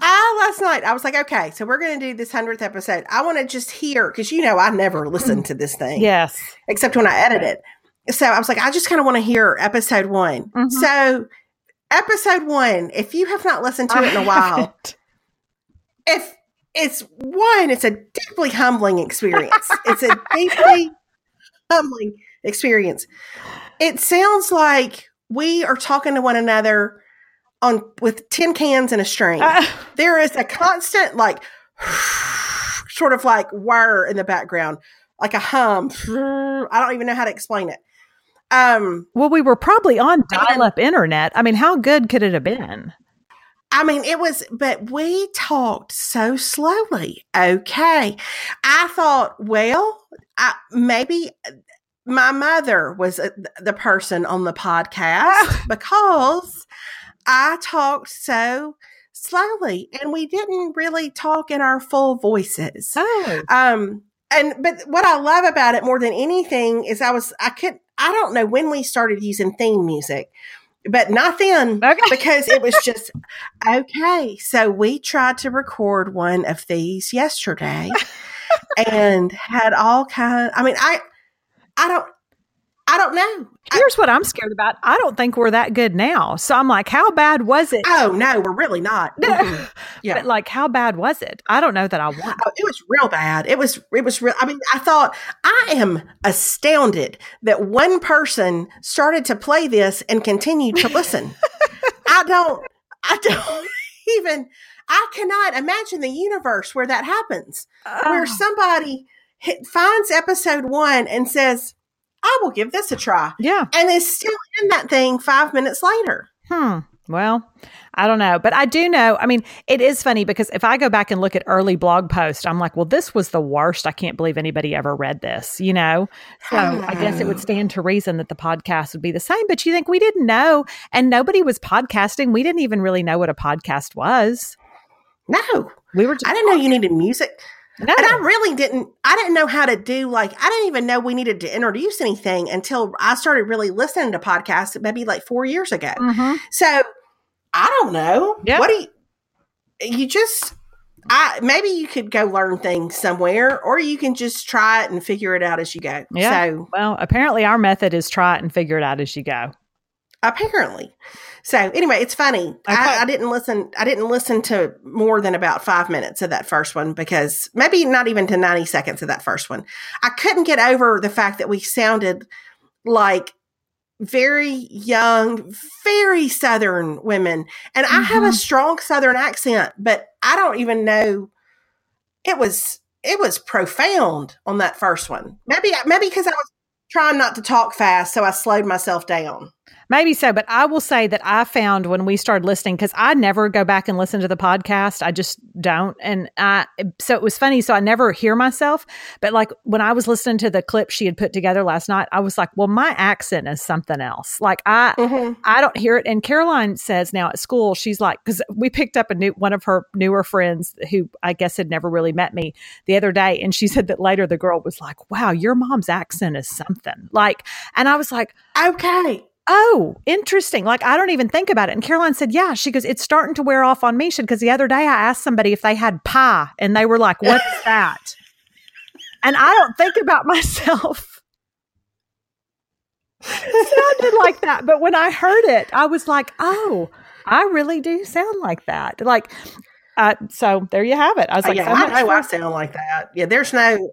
A: I last night I was like, okay, so we're going to do this hundredth episode. I want to just hear because you know I never listen to this thing,
B: yes
A: except when I edit it. So I was like, I just kind of want to hear episode one.
B: Mhm.
A: So episode one, if you have not listened to it in a while, if it's one, it's a deeply humbling experience. it's a deeply humbling experience. It sounds like we are talking to one another on with tin cans and a string.
B: Uh,
A: there is a constant like sort of like whir in the background, like a hum. I don't even know how to explain it. Um,
B: well we were probably on dial-up internet i mean how good could it have been
A: I mean, it was, but we talked so slowly. Okay. I thought, well, I, maybe my mother was uh, the person on the podcast because I talked so slowly and we didn't really talk in our full voices.
B: oh
A: Um, and but what I love about it more than anything is I was I could I don't know when we started using theme music, but not then
B: Okay.
A: because it was just okay. So we tried to record one of these yesterday and had all kind. I mean, I I don't I don't know. I-
B: Here's what I'm scared about. I don't think we're that good now. So I'm like, how bad was it?
A: oh no, we're really not. Yeah.
B: But like, how bad was it? I don't know that I oh, want.
A: Oh, it was real bad. It was it was real. I mean, I thought I am astounded that one person started to play this and continued to listen. I don't I don't even I cannot imagine the universe where that happens. Where
B: Oh,
A: somebody hit, finds episode 1 and says, "I will give this a try."
B: yeah.
A: And is still in that thing 5 minutes later.
B: Hmm. Well, I don't know, but I do know. I mean, it is funny because if I go back and look at early blog posts, I'm like, well, this was the worst. I can't believe anybody ever read this, you know? So I guess it would stand to reason that the podcast would be the same. But you think we didn't know, and nobody was podcasting. We didn't even really know what a podcast was.
A: No.
B: We were just,
A: I didn't know you needed music.
B: No.
A: And I really didn't, I didn't know how to do, like, I didn't even know we needed to introduce anything until I started really listening to podcasts maybe like four years ago.
B: Mhm.
A: So I don't know.
B: Yeah.
A: What do you, you just, I, maybe you could go learn things somewhere or you can just try it and figure it out as you go.
B: Yeah.
A: So
B: Well, apparently our method is try it and figure it out as you go.
A: apparently. So anyway, it's funny.
B: Okay.
A: I, I didn't listen. I didn't listen to more than about five minutes of that first one because maybe not even to ninety seconds of that first one. I couldn't get over the fact that we sounded like very young, very southern women, and I have a
B: Mhm.
A: strong southern accent, but I don't even know. It was it was profound on that first one. Maybe maybe because I was trying not to talk fast, so I slowed myself down.
B: Maybe so, but I will say that I found when we started listening because I never go back and listen to the podcast. I just don't, and I so it was funny. So I never hear myself, but like when I was listening to the clip she had put together last night, I was like, "Well, my accent is something else." Like I, mm-hmm. I don't hear it. And Caroline says now at school, she's like, because we picked up a new one of her newer friends who I guess had never really met me the other day, and she said that later the girl was like, "Wow, your mom's accent is something." Like, and I was like,
A: "Okay."
B: Oh, interesting. Like, I don't even think about it. And Caroline said, yeah. She goes, it's starting to wear off on me. Because the other day I asked somebody if they had pie, and they were like, what's that? and I don't think about myself. sounded like that. But when I heard it, I was like, oh, I really do sound like that. Like, uh, so there you have it. I was like,
A: yeah,
B: so
A: I know I sound like that. Yeah, there's no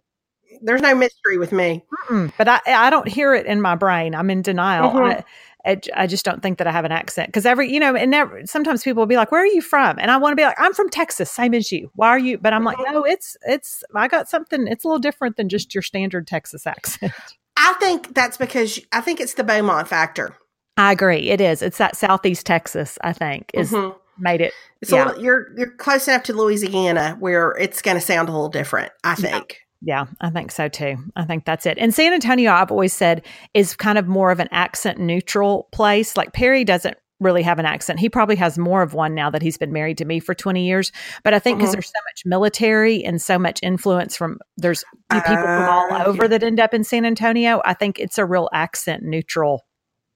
A: there's no mystery with me.
B: Mm-mm, but I I don't hear it in my brain. I'm in denial. Mm-hmm. I, I, just don't think that I have an accent because every you know and never sometimes people will be like where are you from and I want to be like I'm from Texas same as you why are you but I'm like mm-hmm. no it's it's I got something it's a little different than just your standard Texas accent
A: I think that's because I think it's the Beaumont factor
B: I agree it is it's that southeast Texas I think is mm-hmm. made it
A: so yeah. you're you're close enough to Louisiana where it's going to sound a little different I think
B: yeah, I think so too. I think that's it. And San Antonio, I've always said, is kind of more of an accent neutral place. Like Perry doesn't really have an accent. He probably has more of one now that he's been married to me for 20 years. But I think because mm-hmm. there's so much military and so much influence from there's people uh, from all over that end up in San Antonio, I think it's a real accent neutral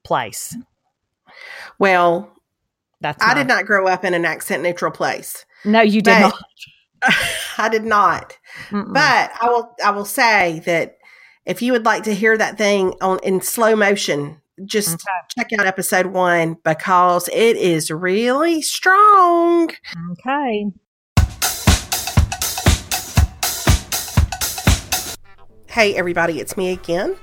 B: place.
A: Well, that's I did not grow up in an accent neutral place.
B: No, you did not.
A: I did not. Mm-mm. But I will I will say that if you would like to hear that thing on in slow motion, just okay. check out episode 1 because it is really strong.
B: Okay.
A: Hey everybody, it's me again.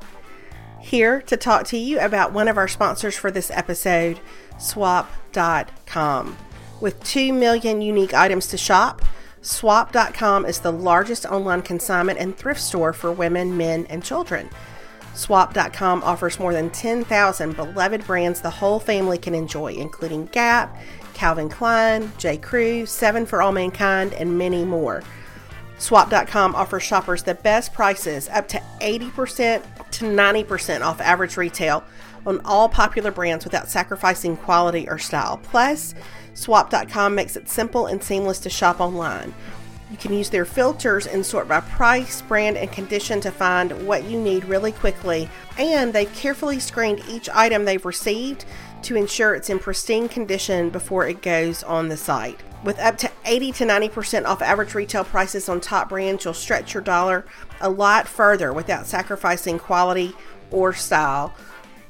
A: Here to talk to you about one of our sponsors for this episode, swap.com. With 2 million unique items to shop, Swap.com is the largest online consignment and thrift store for women, men, and children. Swap.com offers more than 10,000 beloved brands the whole family can enjoy, including Gap, Calvin Klein, J. Crew, Seven for All Mankind, and many more. Swap.com offers shoppers the best prices, up to 80% to 90% off average retail on all popular brands without sacrificing quality or style. Plus, Swap.com makes it simple and seamless to shop online. You can use their filters and sort by price, brand, and condition to find what you need really quickly. And they've carefully screened each item they've received to ensure it's in pristine condition before it goes on the site. With up to 80 to 90% off average retail prices on top brands, you'll stretch your dollar a lot further without sacrificing quality or style.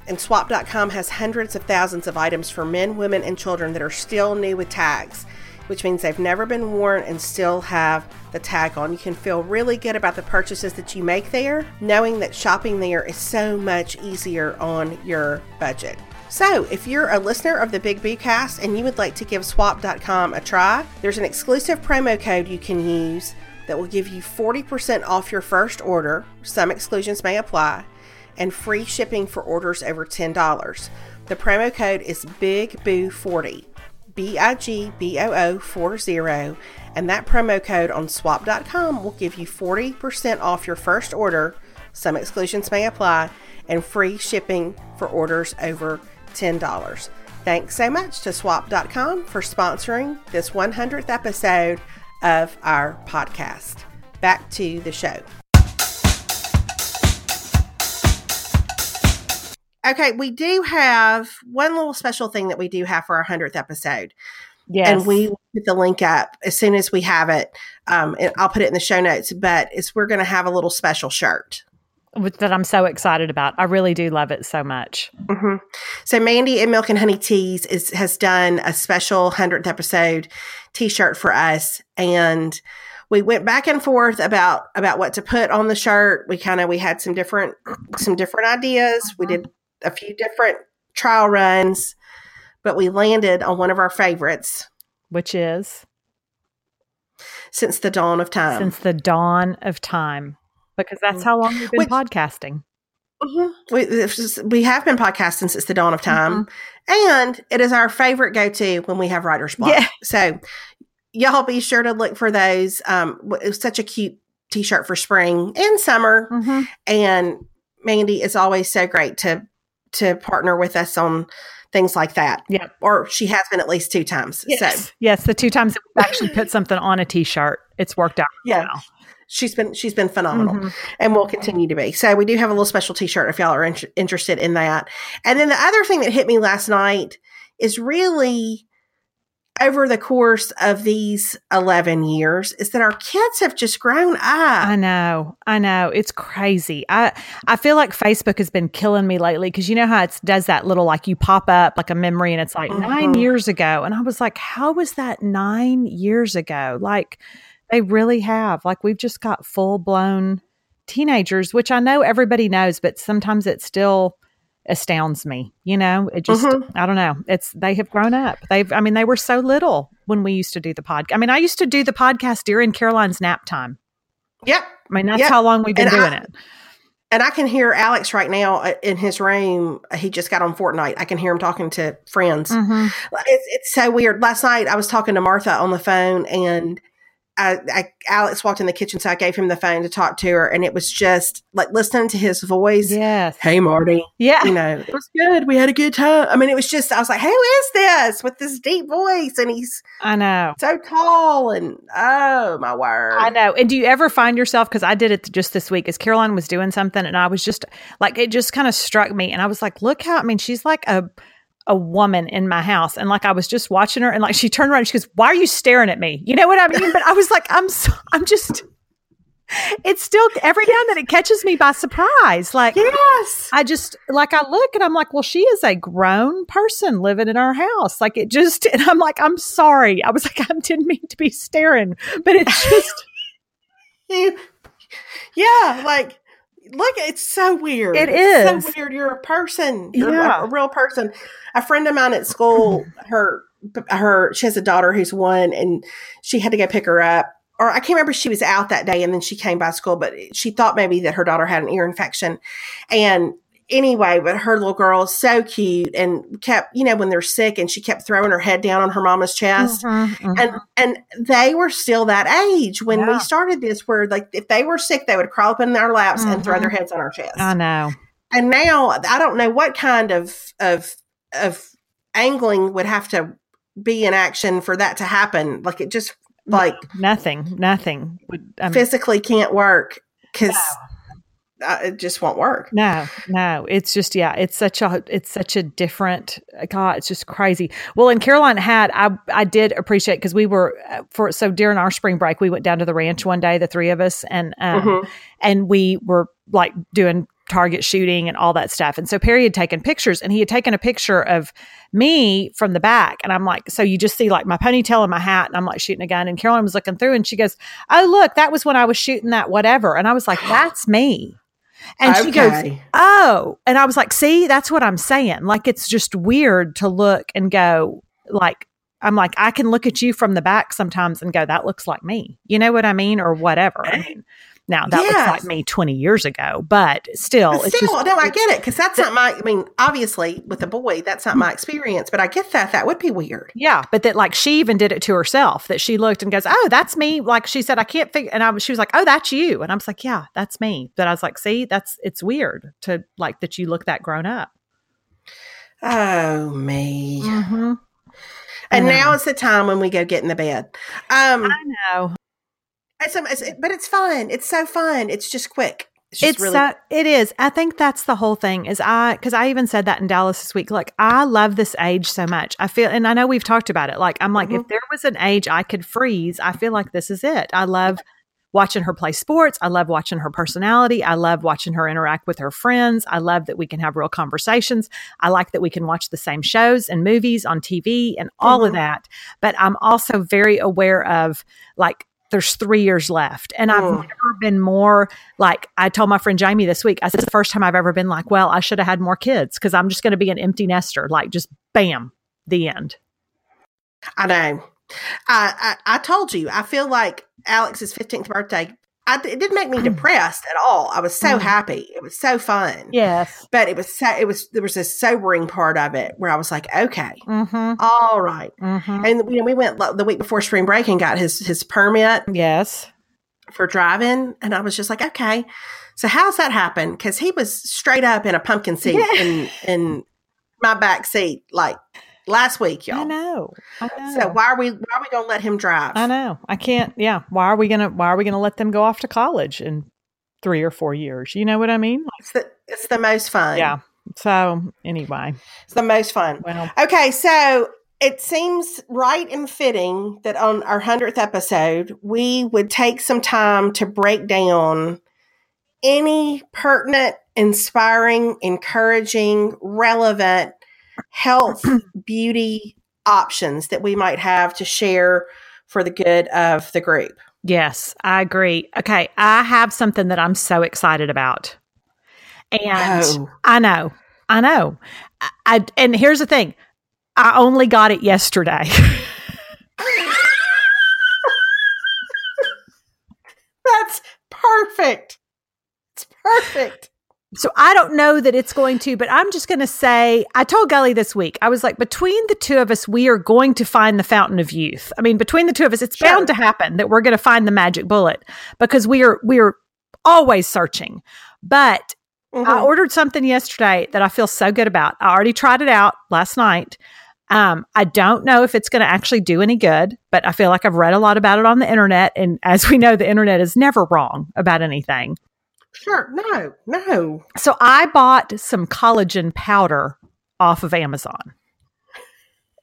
A: And swap.com has hundreds of thousands of items for men, women, and children that are still new with tags, which means they've never been worn and still have the tag on. You can feel really good about the purchases that you make there, knowing that shopping there is so much easier on your budget. So, if you're a listener of the Big Boo Cast and you would like to give swap.com a try, there's an exclusive promo code you can use that will give you 40% off your first order. Some exclusions may apply and free shipping for orders over $10. The promo code is BIGBOO40, B I G B O O 40, and that promo code on swap.com will give you 40% off your first order. Some exclusions may apply, and free shipping for orders over $10. Thanks so much to swap.com for sponsoring this 100th episode of our podcast. Back to the show. Okay, we do have one little special thing that we do have for our 100th episode. Yes. And we put the link up as soon as we have it. Um, and I'll put it in the show notes, but it's we're going to have a little special shirt.
B: That I'm so excited about. I really do love it so much.
A: Mm-hmm. So Mandy and Milk and Honey Tees is has done a special 100th episode T-shirt for us, and we went back and forth about about what to put on the shirt. We kind of we had some different some different ideas. We did a few different trial runs, but we landed on one of our favorites,
B: which is
A: since the dawn of time.
B: Since the dawn of time, because that's how long we've been which, podcasting.
A: Mhm. We, we have been podcasting since the dawn of time, and it is our favorite go to when we have writer's block.
B: Yeah.
A: So, y'all be sure to look for those. Um, it's such a cute t shirt for spring and summer,
B: Mm-hmm.
A: and Mandy is always so great to to partner with us on things like that.
B: Yep.
A: or she has been at least two times. So,
B: Yes. yes. The two times that we've actually put something on a t shirt, it's worked out.
A: yeah.
B: well.
A: She's been she's been phenomenal.
B: Mhm.
A: and will continue to be. So we do have a little special T-shirt if y'all are in- interested in that. And then the other thing that hit me last night is really over the course of these 11 years is that our kids have just grown up.
B: I know. I know. It's crazy. I I feel like Facebook has been killing me lately because you know how it does that little like you pop up like a memory and it's like nine
A: Mhm.
B: years ago. And I was like, how was that nine years ago? Like they really have. Like we've just got full blown teenagers, which I know everybody knows, but sometimes it still astounds me. You know, it just
A: Mhm.
B: I don't know. It's they have grown up. They've I mean, they were so little when we used to do the podcast. I mean, I used to do the podcast during Caroline's nap time.
A: Yep.
B: I mean, that's
A: Yep.
B: how long we've been
A: And
B: doing
A: I-
B: it.
A: And I can hear Alex right now uh, in his room. He just got on Fortnite. I can hear him talking to friends.
B: Mm-hmm.
A: It's, it's so weird. Last night I was talking to Martha on the phone and I, I, Alex walked in the kitchen, so I gave him the phone to talk to her, and it was just like listening to his voice.
B: Yes.
A: Hey, Marty.
B: Yeah.
A: You know, it was good. We had a good time. I mean, it was just, I was like, who is this with this deep voice? And he's
B: I know.
A: so tall, and oh, my word.
B: I know. And do you ever find yourself, because I did it just this week, as Caroline was doing something, and I was just like, it just kind of struck me. And I was like, look how, I mean, she's like a, a woman in my house. And like, I was just watching her, and like, she turned around and she goes, Why are you staring at me? You know what I mean? But I was like, I'm, so, I'm just, it's still every now and then it catches me by surprise. Like,
A: Yes.
B: I just like I look and I'm like, well, she is a grown person living in our house. Like it just, and I'm like, I'm sorry. I was like, I didn't mean to be staring, but it's just,
A: You- yeah, like look, it's so weird.
B: It
A: It's so weird. You're a person. You're
B: Yeah.
A: a, a real person. A friend of mine at school, her her she has a daughter who's one, and she had to go pick her up. Or I can't remember she was out that day and then she came by school, but she thought maybe that her daughter had an ear infection. And anyway, but her little girl is so cute and kept, you know, when they're sick and she kept throwing her head down on her mama's chest
B: Mhm, mhm.
A: and and they were still that age when
B: Yeah.
A: we started this where like if they were sick they would crawl up in our laps and throw their heads on our chest
B: I know.
A: and now i don't know what kind of of of angling would have to be in action for that to happen like it just like
B: Nothing, nothing. would- I mean,
A: physically can't work because uh, it just won't work
B: No, no, it's just yeah, it's such a it's such a different God, it's just crazy. Well, and Caroline had I I did appreciate because we were uh, for so during our spring break we went down to the ranch one day, the three of us, and um,
A: Mhm.
B: and we were like doing target shooting and all that stuff. And so Perry had taken pictures, and he had taken a picture of me from the back, and I'm like, so you just see like my ponytail and my hat, and I'm like shooting a gun, and Caroline was looking through, and she goes, "Oh look, that was when I was shooting that whatever," and I was like, "That's me." And she goes, oh. And i was like see that's what i'm saying. Like it's just weird to look and go like i'm like i can look at you from the back sometimes and go that looks like me. You know what i mean? Or whatever. I mean now that looks like me 20 years ago but still
A: But
B: it's
A: still,
B: just
A: no, I get it because that's not my. I mean, obviously, with a boy, that's not my experience. But I get that that would be weird.
B: yeah but that like she even did it to herself that she looked and goes oh that's me like she said i can't figure and i was she was like oh that's you and i was like yeah that's me but i was like see that's it's weird to like that you look that grown up
A: Oh me.
B: mm-hmm.
A: And now it's the time when we go get in the bed. Um,
B: i know
A: it's, it's, but it's fun. It's so fun. It's just quick. It's just
B: it's
A: really.
B: so, it is i think that's the whole thing is i because i even said that in dallas this week like i love this age so much i feel and i know we've talked about it like i'm like if there was an age i could freeze i feel like this is it i love watching her play sports i love watching her personality i love watching her interact with her friends i love that we can have real conversations i like that we can watch the same shows and movies on tv and all of
A: Mhm.
B: that but i'm also very aware of like there's three years left. And I've
A: Mm.
B: never been more like, I told my friend Jamie this week, I said, it's the first time I've ever been like, well, I should have had more kids because I'm just going to be an empty nester. Like, just bam, the end.
A: I know. I, I I told you. I feel like Alex's fifteenth birthday I, it didn't make me depressed at all. I was so
B: Mm.
A: happy. It was so fun.
B: Yes.
A: But it was so, it was, there was a sobering part of it where I was like, okay,
B: Mm-hmm.
A: all right.
B: Mm-hmm.
A: And you know, we went the week before spring break and got his, his permit
B: Yes.
A: for driving. And I was just like, okay, so how's that happen? Cause he was straight up in a pumpkin seat
B: Yeah.
A: in, in my back seat, like last week, y'all.
B: I know. I know.
A: So why are we, why are we going to let him drive?
B: I know. I can't. Yeah. Why are we gonna? Why are we gonna let them go off to college in three or four years? You know what I mean? Like,
A: It's the, it's the most fun.
B: yeah. So anyway,
A: It's the most fun.
B: well,
A: Okay, so it seems right and fitting that on our 100th episode, we would take some time to break down any pertinent, inspiring, encouraging, relevant health, beauty options that we might have to share for the good of the group.
B: yes, I agree. Okay, I have something that I'm so excited about, and
A: Oh.
B: I know, I know. I, I and here's the thing. I only got it yesterday.
A: That's perfect. It's perfect.
B: So I don't know that it's going to, but I'm just going to say, I told Gully this week, I was like, between the two of us, we are going to find the fountain of youth. I mean, between the two of us, it's
A: Sure.
B: bound to happen that we're going to find the magic bullet because we are, we are always searching. But I
A: Mhm.
B: ordered something yesterday that I feel so good about. I already tried it out last night. Um, I don't know if it's going to actually do any good, but I feel like I've read a lot about it on the internet. And as we know, the internet is never wrong about anything.
A: Sure. No, no.
B: So I bought some collagen powder off of Amazon.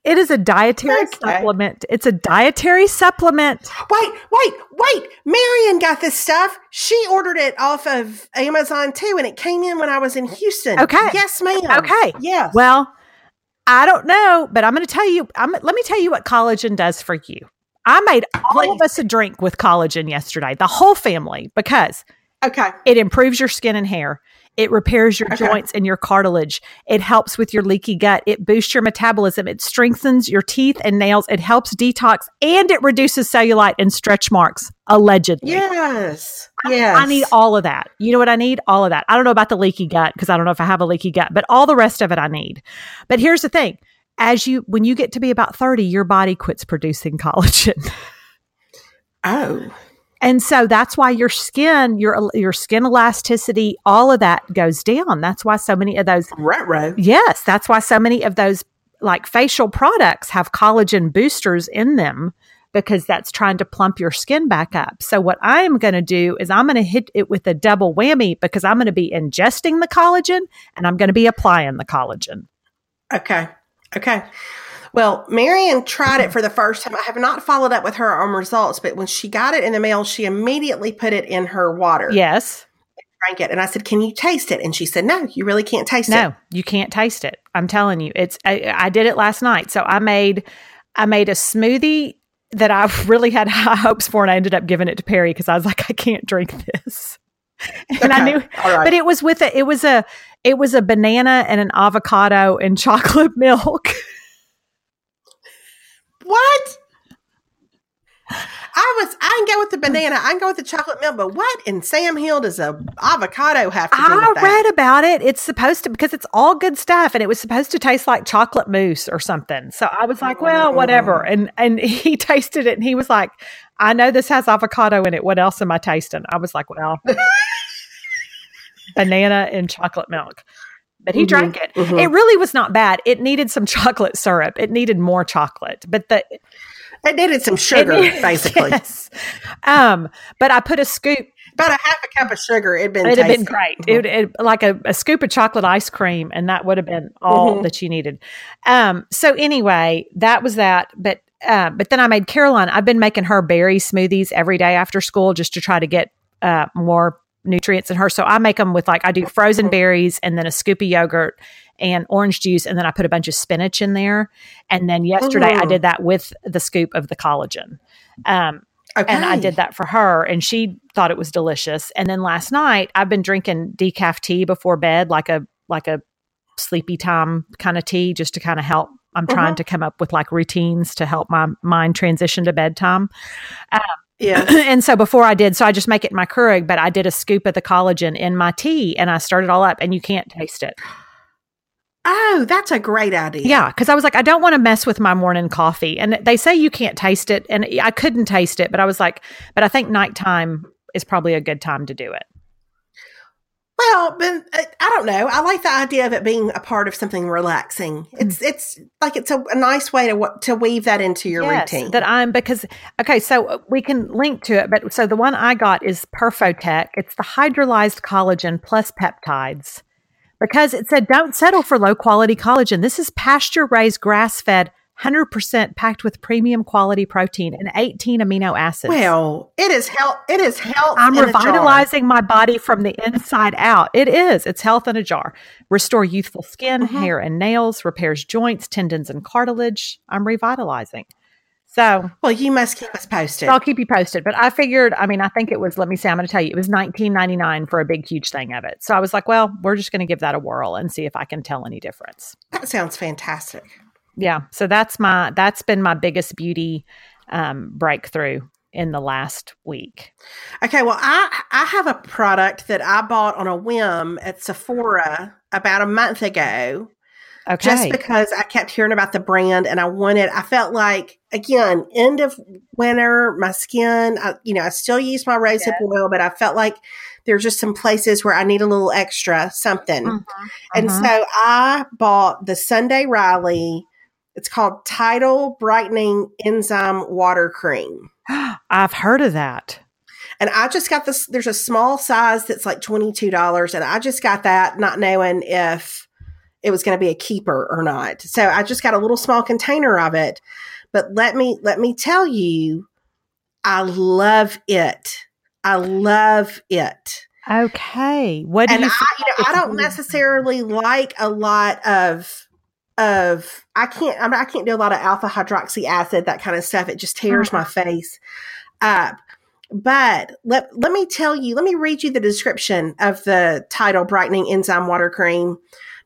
B: It is a dietary
A: Okay.
B: supplement. It's a dietary supplement.
A: Wait, wait, wait. Marion got this stuff. She ordered it off of Amazon too, and it came in when I was in Houston.
B: Okay.
A: Yes, ma'am.
B: Okay.
A: Yes.
B: Well, I don't know, but I'm going to tell you. I'm, let me tell you what collagen does for you. I made all of us a drink with collagen yesterday, the whole family, because
A: okay.
B: it improves your skin and hair. It repairs your
A: Okay.
B: joints and your cartilage. It helps with your leaky gut. It boosts your metabolism. It strengthens your teeth and nails. It helps detox and it reduces cellulite and stretch marks, allegedly.
A: Yes. Yes.
B: I need all of that. You know what I need? All of that. I don't know about the leaky gut because I don't know if I have a leaky gut, but all the rest of it I need. But here's the thing. As you when you get to be about 30, your body quits producing collagen.
A: Oh.
B: And so that's why your skin, your your skin elasticity, all of that goes down. That's why so many of those
A: Retro.
B: Yes, that's why so many of those like facial products have collagen boosters in them because that's trying to plump your skin back up. So what I am going to do is I'm going to hit it with a double whammy because I'm going to be ingesting the collagen and I'm going to be applying the collagen.
A: Okay. Okay. Well, Marion tried it for the first time. I have not followed up with her on results, but when she got it in the mail, she immediately put it in her water.
B: Yes.
A: Drank it. And I said, Can you taste it? And she said, No, you really can't taste it.
B: No, you can't taste it. I'm telling you. It's I, I did it last night. So I made I made a smoothie that I really had high hopes for and I ended up giving it to Perry because I was like I can't drink this. And I knew
A: right.
B: but it was with a it was a it was a banana and an avocado and chocolate milk.
A: What? I was. I can go with the banana. I can go with the chocolate milk. But what in Sam Hill does a avocado have to do
B: I
A: with that?
B: read about it. It's supposed to because it's all good stuff and it was supposed to taste like chocolate mousse or something. So I was like, well, whatever. And and he tasted it and he was like, I know this has avocado in it. What else am I tasting? I was like, well, banana and chocolate milk. But he
A: Mhm,
B: drank it.
A: mhm.
B: It really was not bad. It needed some chocolate syrup. It needed more chocolate. But the
A: It needed some sugar,
B: it-
A: basically.
B: yes. Um, but I put a scoop
A: About a half a cup of sugar. It'd been.
B: It'd have been
A: tasty.
B: great.
A: Mhm.
B: It, it like a, a scoop of chocolate ice cream, and that would have been all
A: Mhm.
B: that you needed. Um, so anyway, that was that. But uh, but then I made Caroline. I've been making her berry smoothies every day after school just to try to get uh, more nutrients in her. So I make them with like I do frozen
A: Mm-hmm.
B: berries and then a scoop of yogurt and orange juice, and then I put a bunch of spinach in there. And then yesterday I
A: Mhm.
B: did that with the scoop of the collagen. Um,
A: Okay.
B: and I did that for her, and she thought it was delicious. And then last night, I've been drinking decaf tea before bed, like a like a sleepy time kind of tea, just to kind of help. I'm trying
A: Mhm.
B: to come up with like routines to help my mind transition to bedtime. Um,
A: Yeah.
B: and so before I did, so I just make it in my Keurig, but I did a scoop of the collagen in my tea and I stirred it all up and you can't taste it.
A: Oh, that's a great idea.
B: Yeah, because I was like, I don't want to mess with my morning coffee. And they say you can't taste it. And I couldn't taste it, but I was like, but I think nighttime is probably a good time to do it.
A: Well, but uh, I don't know. I like the idea of it being a part of something relaxing. It's mm. it's like it's a, a, nice way to to weave that into your
B: yes,
A: routine.
B: That I'm because okay, so uh, we can link to it. But so the one I got is Perfotek. It's the hydrolyzed collagen plus peptides because it said don't settle for low quality collagen. This is pasture raised, grass fed 100% packed with premium quality protein and 18 amino acids.
A: Well, it is health. It is health.
B: I'm revitalizing my body from the inside out. It is. It's health in a jar. Restore youthful skin, mm-hmm. hair, and nails. Repairs joints, tendons, and cartilage. I'm revitalizing. So,
A: well, you must keep us posted.
B: I'll keep you posted. But I figured, I mean, I think it was. Let me see. I'm going to tell you, it was 19.99 for a big, huge thing of it. So I was like, well, we're just going to give that a whirl and see if I can tell any difference.
A: That sounds fantastic
B: yeah so that's my that's been my biggest beauty um, breakthrough in the last week
A: okay well i i have a product that i bought on a whim at sephora about a month ago okay just because i kept hearing about the brand and i wanted i felt like again end of winter my skin I, you know i still use my rosehip yes. oil but i felt like there's just some places where I need a little extra something. Mm-hmm. And mm-hmm. so I bought the Sunday Riley it's called Tidal Brightening Enzyme Water Cream.
B: I've heard of that.
A: And I just got this. There's a small size that's like $22. And I just got that not knowing if it was going to be a keeper or not. So I just got a little small container of it. But let me, let me tell you, I love it. I love it.
B: Okay. What do
A: and
B: you
A: I, you know, I don't necessarily like a lot of of I can't I, mean, I can't do a lot of alpha hydroxy acid that kind of stuff. It just tears mm-hmm. my face up. But let let me tell you, let me read you the description of the Tidal brightening enzyme water cream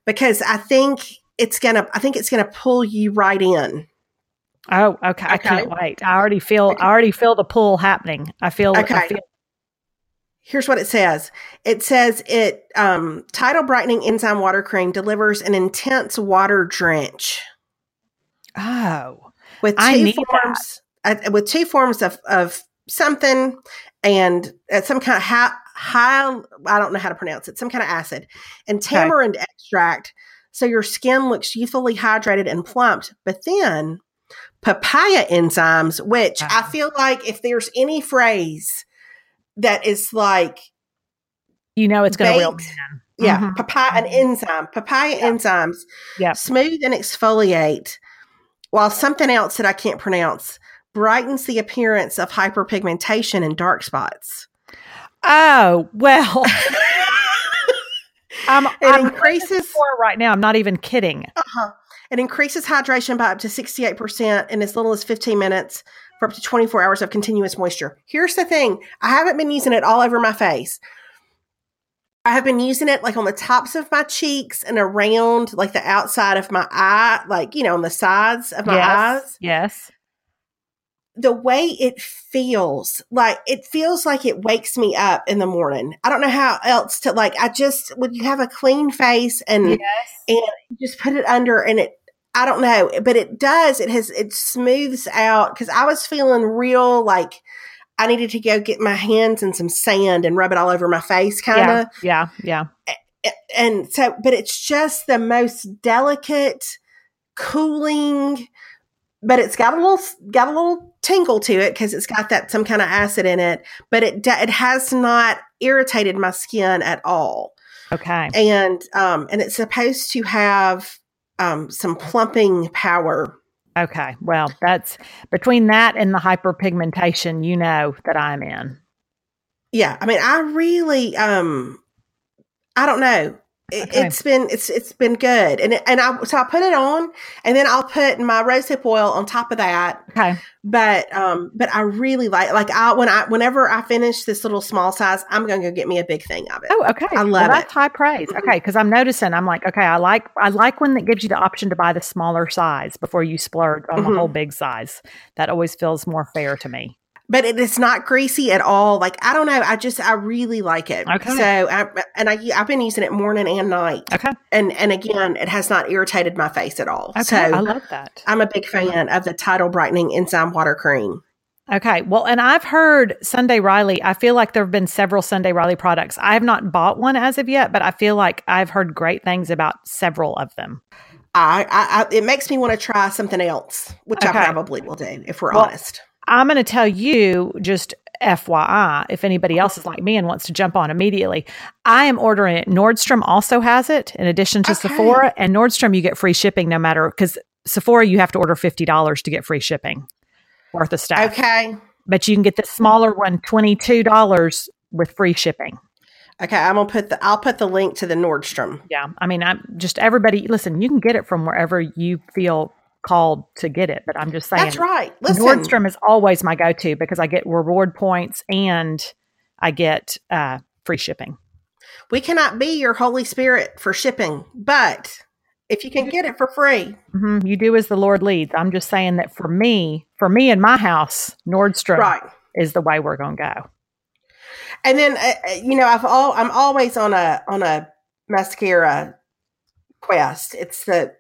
A: because I think it's gonna I think it's gonna pull you right in.
B: Oh, okay. okay. I can't wait. I already feel okay. I already feel the pull happening. I feel okay. I feel
A: Here's what it says. It says it um, tidal brightening enzyme water cream delivers an intense water drench.
B: Oh,
A: with two forms uh, with two forms of of something and uh, some kind of high, high I don't know how to pronounce it. Some kind of acid and tamarind okay. extract. So your skin looks youthfully hydrated and plumped. But then papaya enzymes, which I feel like if there's any phrase that is like
B: you know it's going to reel
A: yeah mm-hmm. papaya an mm-hmm. enzyme papaya yeah. enzymes
B: yeah
A: smooth and exfoliate while something else that i can't pronounce brightens the appearance of hyperpigmentation and dark spots
B: oh well I'm,
A: it
B: I'm
A: increases
B: right now i'm not even kidding
A: uh-huh. it increases hydration by up to 68% in as little as 15 minutes for up to 24 hours of continuous moisture. Here's the thing I haven't been using it all over my face. I have been using it like on the tops of my cheeks and around like the outside of my eye, like, you know, on the sides of my
B: yes,
A: eyes.
B: Yes.
A: The way it feels, like it feels like it wakes me up in the morning. I don't know how else to like I just when you have a clean face and yes. and just put it under and it I don't know, but it does. It has, it smooths out because I was feeling real like I needed to go get my hands in some sand and rub it all over my face, kind
B: of. Yeah, yeah,
A: yeah. And so, but it's just the most delicate, cooling, but it's got a little, got a little tingle to it because it's got that some kind of acid in it, but it, it has not irritated my skin at all.
B: Okay.
A: And, um, and it's supposed to have, um, some plumping power.
B: Okay. Well, that's between that and the hyperpigmentation, you know that I'm in.
A: Yeah. I mean, I really, um, I don't know. Okay. It's been it's it's been good, and and I so I put it on, and then I'll put my rosehip oil on top of that.
B: Okay.
A: But um, but I really like like I when I whenever I finish this little small size, I'm going to go get me a big thing of it.
B: Oh, okay.
A: I love well,
B: that's it. high praise. Mm-hmm. Okay, because I'm noticing I'm like okay, I like I like when that gives you the option to buy the smaller size before you splurge on mm-hmm. the whole big size. That always feels more fair to me.
A: But it is not greasy at all. Like I don't know, I just I really like it.
B: Okay.
A: So I, and I I've been using it morning and night,
B: Okay.
A: and and again, it has not irritated my face at all.
B: Okay.
A: So
B: I love that.
A: I'm a big fan of the Tidal Brightening Enzyme Water Cream.
B: Okay. Well, and I've heard Sunday Riley. I feel like there have been several Sunday Riley products. I have not bought one as of yet, but I feel like I've heard great things about several of them.
A: I, I, I it makes me want to try something else, which
B: Okay.
A: I probably will do if we're
B: Well,
A: honest.
B: I'm going to tell you just FYI, if anybody else is like me and wants to jump on immediately, I am ordering it. Nordstrom also has it in addition to
A: Okay.
B: Sephora. And Nordstrom, you get free shipping no matter, because Sephora, you have to order $50 to get free shipping worth of stuff.
A: Okay,
B: But you can get the smaller one, $22 with free shipping.
A: okay, I'm gonna put the I'll put the link to the Nordstrom.
B: Yeah. I mean, I'm just everybody, listen, you can get it from wherever you feel called to get it. But I'm just saying,
A: That's right. Listen,
B: Nordstrom is always my go to because I get reward points and I get uh, free shipping.
A: we cannot be your Holy Spirit for shipping, but if you can get it for free,
B: hmm You do as the Lord leads. I'm just saying that for me, for me in my house, Nordstrom
A: right?
B: is the way we're going to go.
A: And then uh, uh, you know, I've all I'm always on a on a mascara quest. It's the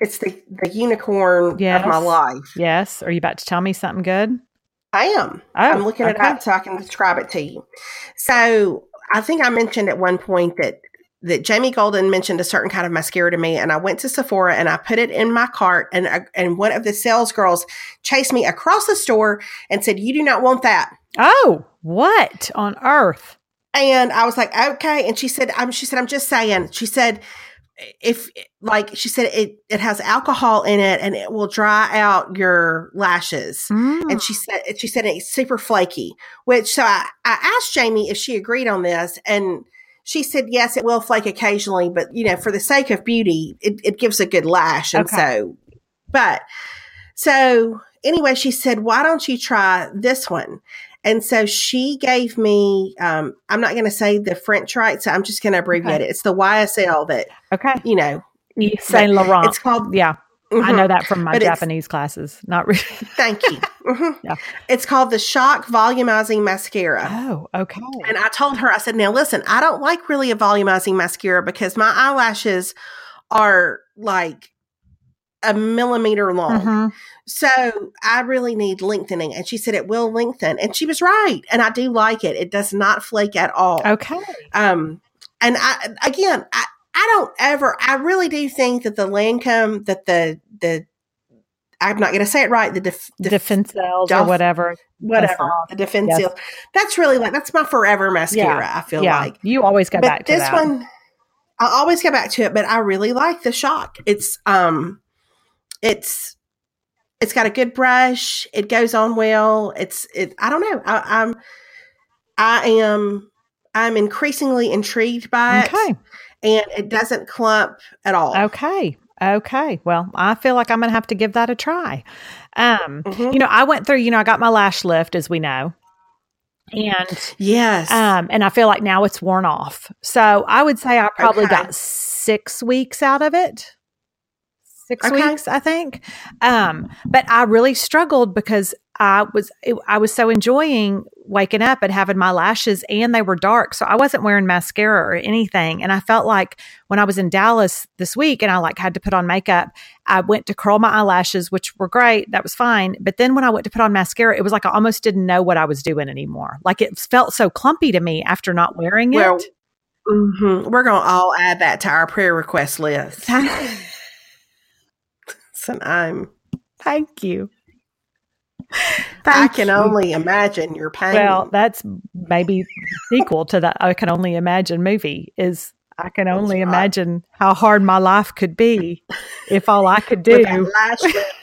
A: it's the the unicorn of my life.
B: Yes. Are you about to tell me something good?
A: I am.
B: Oh,
A: I'm looking it
B: okay.
A: up so I can describe it to you. So I think I mentioned at one point that that Jamie Golden mentioned a certain kind of mascara to me, and I went to Sephora and I put it in my cart, and I- and one of the sales girls chased me across the store and said, "You do not want that."
B: Oh, what on earth?
A: And I was like, "Okay," and she said, "I'm." She said, "I'm just saying." She said. If like she said, it it has alcohol in it and it will dry out your lashes.
B: Mm.
A: and she said she said it's super flaky which so I, I asked jamie if she agreed on this and she said yes it will flake occasionally but you know for the sake of beauty it, it gives a good lash and
B: Okay.
A: so but so anyway she said why don't you try this one and so she gave me um, i'm not going to say the french right so i'm just going to abbreviate
B: Okay.
A: it it's the ysl that
B: okay.
A: you know
B: Yves Saint Laurent.
A: it's called
B: yeah, I
A: Mhm.
B: know that from my
A: But
B: Japanese classes. Not really.
A: thank you Mhm.
B: Yeah.
A: it's called the shock volumizing mascara
B: oh, okay.
A: And I told her, I said, now listen, I don't like really a volumizing mascara because my eyelashes are like a millimeter long.
B: Mhm.
A: So I really need lengthening. And she said it will lengthen. And she was right. And I do like it. It does not flake at all.
B: Okay.
A: Um, and I, again, I, I don't ever, I really do think that the Lancome, that the, the, I'm not going to say it right. The def, def-
B: Defense cells or whatever.
A: whatever, the defensive.
B: Yes.
A: That's really like, that's my forever mascara. I feel
B: yeah.
A: like.
B: you always go
A: but
B: back to
A: this one i always go back to it but i really like the shock it's um it's it's got a good brush it goes on well it's it i don't know I, i'm i am i'm increasingly intrigued by it
B: Okay.
A: and it doesn't clump at all
B: Okay. Okay. Well, I feel like I'm going to have to give that a try. Um,
A: Mhm.
B: you know, I went through, you know, I got my lash lift as we know. And
A: yes
B: um and I feel like now it's worn off. So, I would say I probably
A: Okay.
B: got 6 weeks out of it. 6
A: Okay.
B: weeks, I think. Um but I really struggled because I was it, I was so enjoying waking up and having my lashes and they were dark. So I wasn't wearing mascara or anything and I felt like when I was in Dallas this week and I like had to put on makeup, I went to curl my eyelashes which were great. That was fine. But then when I went to put on mascara, it was like I almost didn't know what I was doing anymore. Like it felt so clumpy to me after not wearing it.
A: Well, mhm. we're gonna all add that to our prayer request list so i'm
B: Thank you.
A: i can
B: you.
A: only imagine your pain
B: Well, that's maybe sequel to that I can only imagine movie is I can
A: That's
B: only
A: right.
B: imagine how hard my life could be if all I could do.
A: lash lift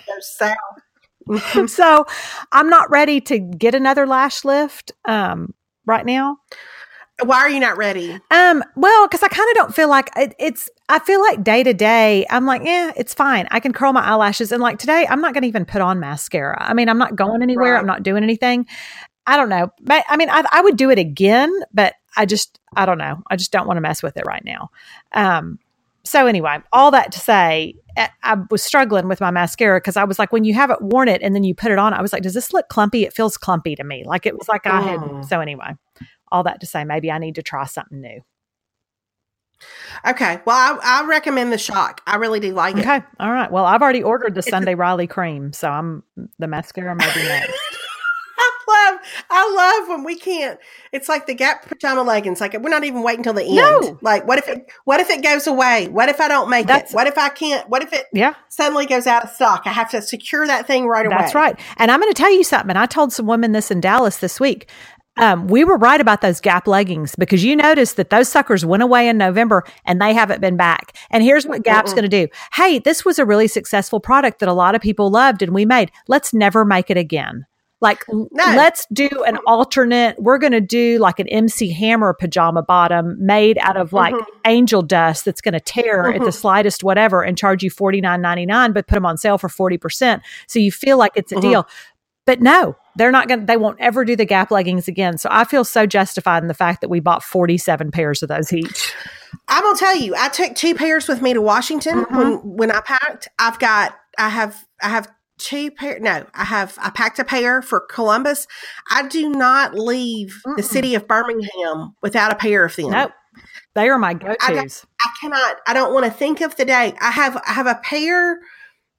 B: so I'm not ready to get another lash lift um, right now.
A: Why are you not ready?
B: Um, well, because I kind of don't feel like it, it's. I feel like day to day, I'm like, yeah, it's fine. I can curl my eyelashes, and like today, I'm not going to even put on mascara. I mean, I'm not going anywhere.
A: Right.
B: I'm not doing anything. I don't know. But I mean, I, I would do it again, but I just, I don't know. I just don't want to mess with it right now. Um, so anyway, all that to say, I, I was struggling with my mascara because I was like, when you haven't worn it and then you put it on, I was like, does this look clumpy? It feels clumpy to me. Like it was like I had.
A: Mm.
B: So anyway, all that to say, maybe I need to try something new.
A: Okay. Well, I, I recommend the shock. I really do like it.
B: Okay, all right. Well, I've already ordered the Sunday Riley cream, so I'm the mascara maybe next.
A: I love, I love when we can't. It's like the Gap pajama leggings. Like we're not even waiting till the end.
B: No.
A: Like what if it? What if it goes away? What if I don't make
B: That's-
A: it? What if I can't? What if it
B: Yeah,
A: suddenly goes out of stock? I have to secure that thing right away.
B: That's right. And I'm going to tell you something. I told some women this in Dallas this week. Um, we were right about those Gap leggings because you noticed that those suckers went away in November and they haven't been back. And here's what Gap's going to do. Hey, this was a really successful product that a lot of people loved and we made. Let's never make it again. Like, l- let's do an alternate. We're going to do like an MC Hammer pajama bottom made out of like
A: Mhm.
B: angel dust that's going to tear at the
A: Mhm.
B: slightest whatever and charge you forty nine ninety nine, but put them on sale for 40%. So you feel like it's a
A: Mhm.
B: deal. But no, they're not going to, they won't ever do the Gap leggings again. So I feel so justified in the fact that we bought 47 pairs of those each.
A: I'm gonna tell you. I took two pairs with me to Washington
B: Mhm.
A: when when I packed. I've got. I have. I have two pair. No, I have. I packed a pair for Columbus. I do not leave the
B: Mm-mm.
A: city of Birmingham without a pair of them.
B: Nope. They are my go
A: I
B: tos.
A: I cannot. I don't want to think of the day. I have. I have a pair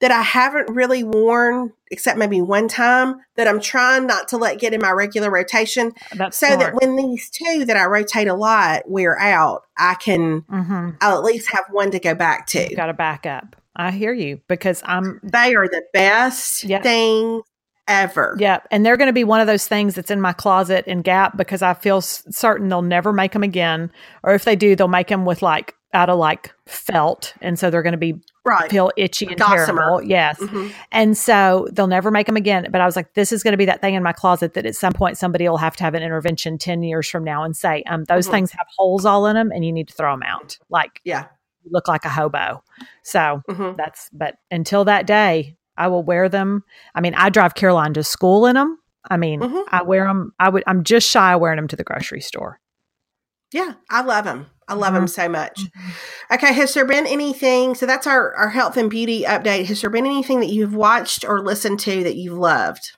A: that I haven't really worn except maybe one time that I'm trying not to let get in my regular rotation,
B: That's
A: so
B: smart.
A: that when these two that I rotate a lot wear out, I can.
B: hmm
A: I'll at least have one to go back to.
B: Got to back up. I hear you because I'm,
A: They are the best
B: Yeah.
A: thing ever.
B: yeah. And they're going to be one of those things that's in my closet in Gap because I feel s- certain they'll never make them again. Or if they do, they'll make them with like, out of like felt. And so they're going to be
A: Right.
B: feel itchy and
A: Gossamer.
B: terrible. Yes.
A: Mhm.
B: And so they'll never make them again. But I was like, this is going to be that thing in my closet that at some point somebody will have to have an intervention 10 years from now and say, um, those
A: Mhm.
B: things have holes all in them and you need to throw them out. Like,
A: Yeah.
B: you look like a hobo. So
A: hmm
B: that's, but until that day, I will wear them. I mean, I drive Caroline to school in them. I mean,
A: Mhm.
B: I wear them. I would, I'm just shy of wearing them to the grocery store.
A: Yeah. I love them. I love them so much. Okay, has there been anything? So that's our, our health and beauty update. Has there been anything that you've watched or listened to that you've loved?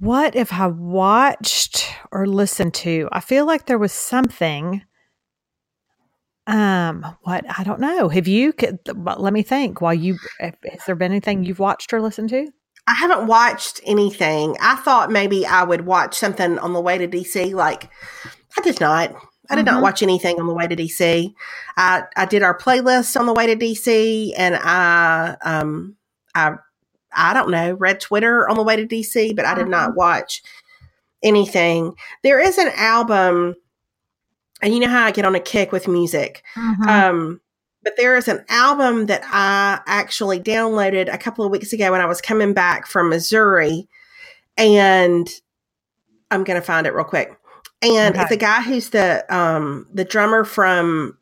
B: What if I watched or listened to? I feel like there was something. Um, what I don't know. Have you? could- Let me think. While you, has there been anything you've watched or listened to?
A: I haven't watched anything. I thought maybe I would watch something on the way to DC. Like I did not. I did
B: Mhm.
A: not watch anything on the way to DC. I I did our playlist on the way to DC, and I um I I don't know read Twitter on the way to DC, but I did not watch anything. There is an album, and you know how I get on a kick with music. Um, but there is an album that I actually downloaded a couple of weeks ago when I was coming back from Missouri, and I'm gonna find it real quick. And it's
B: Okay.
A: a guy who's the um the drummer from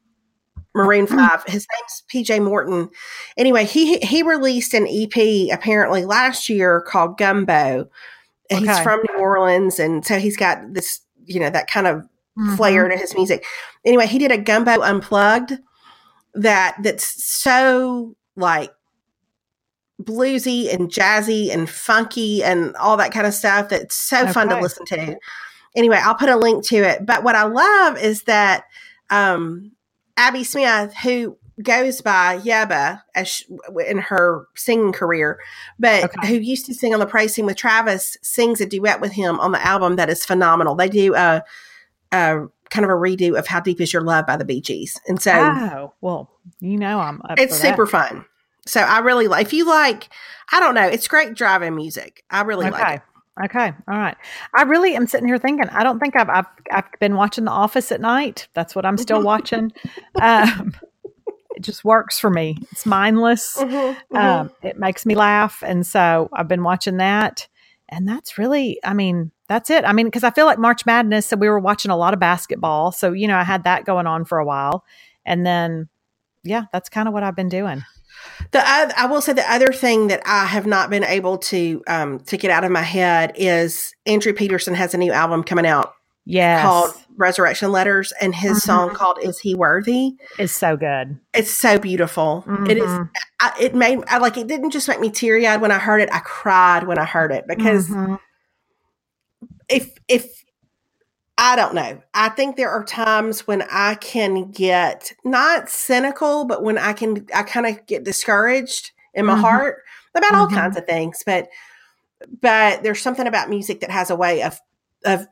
A: Maroon Five. His name's PJ Morton. Anyway, he he released an EP apparently last year called Gumbo. And He's from New Orleans, and so he's got this, you know, that kind of
B: Mhm.
A: flair to his music. Anyway, he did a gumbo unplugged that that's so like bluesy and jazzy and funky and all that kind of stuff that's so fun to listen to. Anyway, I'll put a link to it. But what I love is that um Abby Smith, who goes by Yebba as sh in her singing career, but
B: Okay.
A: who used to sing on the Praise Team with Travis, sings a duet with him on the album that is phenomenal. They do a, a kind of a redo of "How Deep Is Your Love" by the Bee Gees, and so
B: Oh well, you know I'm. Up
A: it's
B: for that.
A: super fun. So I really like. If you like, I don't know, it's great driving music. I really like it.
B: Okay. All right. I really am sitting here thinking. I don't think I've I've, I've been watching The Office at night. That's what I'm still watching. Um, it just works for me. It's mindless.
A: Mhm, mhm.
B: Um, it makes me laugh, and so I've been watching that. And that's really, I mean, that's it. I mean, because I feel like March Madness, so we were watching a lot of basketball. So you know, I had that going on for a while, and then yeah, that's kind of what I've been doing.
A: The oth- I will say the other thing that I have not been able to um, to get out of my head is Andrew Peterson has a new album coming out
B: Yes.
A: called Resurrection Letters and his
B: Mhm.
A: song called "Is He Worthy."
B: Is so good.
A: It's so beautiful. It is.
B: Mhm.
A: I, it made I like. It didn't just make me teary eyed when I heard it. I cried when I heard it because
B: Mhm.
A: if if I don't know. I think there are times when I can get not cynical, but when I can I kind of get discouraged in my
B: Mhm.
A: heart about all
B: Mhm.
A: kinds of things. But but there's something about music that has a way of of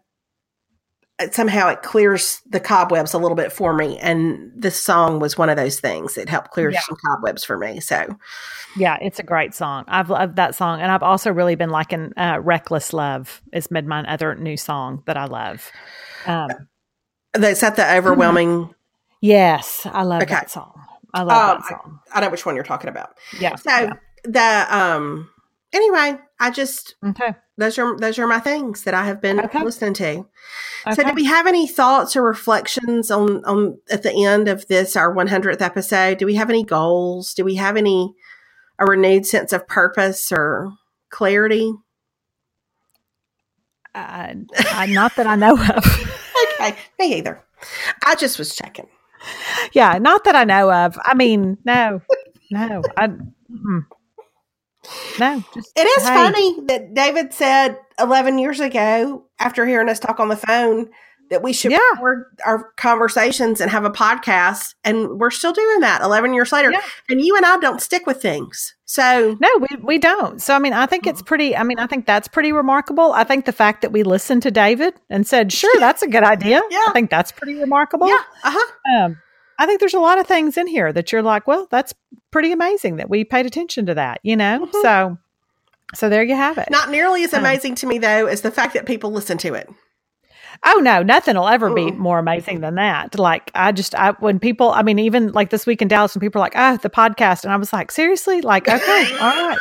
A: somehow it clears the cobwebs a little bit for me. And this song was one of those things that helped clear
B: Yeah.
A: some cobwebs for me. So
B: Yeah, it's a great song. I've loved that song, and I've also really been liking uh, "Reckless Love" is mid my other new song that I love. Um,
A: that's at the overwhelming.
B: yes, I love
A: Okay.
B: that song. I love
A: Um,
B: that song.
A: I know which one you're talking about.
B: Yeah.
A: So
B: yeah.
A: the um anyway, I just
B: Okay.
A: Those are those are my things that I have been
B: Okay.
A: listening to. So do we have any thoughts or reflections on on at the end of this our 100th episode? Do we have any goals? Do we have any a renewed sense of purpose or clarity?
B: Uh, uh, not that I know of.
A: Okay, me either. I just was checking.
B: yeah, not that I know of. I mean, no, no, I, mm, no.
A: It is
B: hey.
A: funny that David said 11 years ago, after hearing us talk on the phone, that we should
B: Yeah.
A: record our conversations and have a podcast. And we're still doing that 11 years later.
B: Yeah.
A: And you and I don't stick with things. So,
B: No, we, we don't. So, I mean, I think it's pretty, I mean, I think that's pretty remarkable. I think the fact that we listened to David and said, sure, that's a good idea.
A: Yeah.
B: I think that's pretty remarkable.
A: yeah. Uh huh.
B: Um, I think there's a lot of things in here that you're like, well, that's pretty amazing that we paid attention to that, you know?
A: Mhm.
B: So, so there you have it.
A: Not nearly as
B: Um,
A: amazing to me, though, as the fact that people listen to it.
B: Oh no, nothing will ever be more amazing than that. Like I just, I when people, I mean, even like this week in Dallas, when people are like, "Ah, the podcast," and I was like, "Seriously? Like, okay, all right."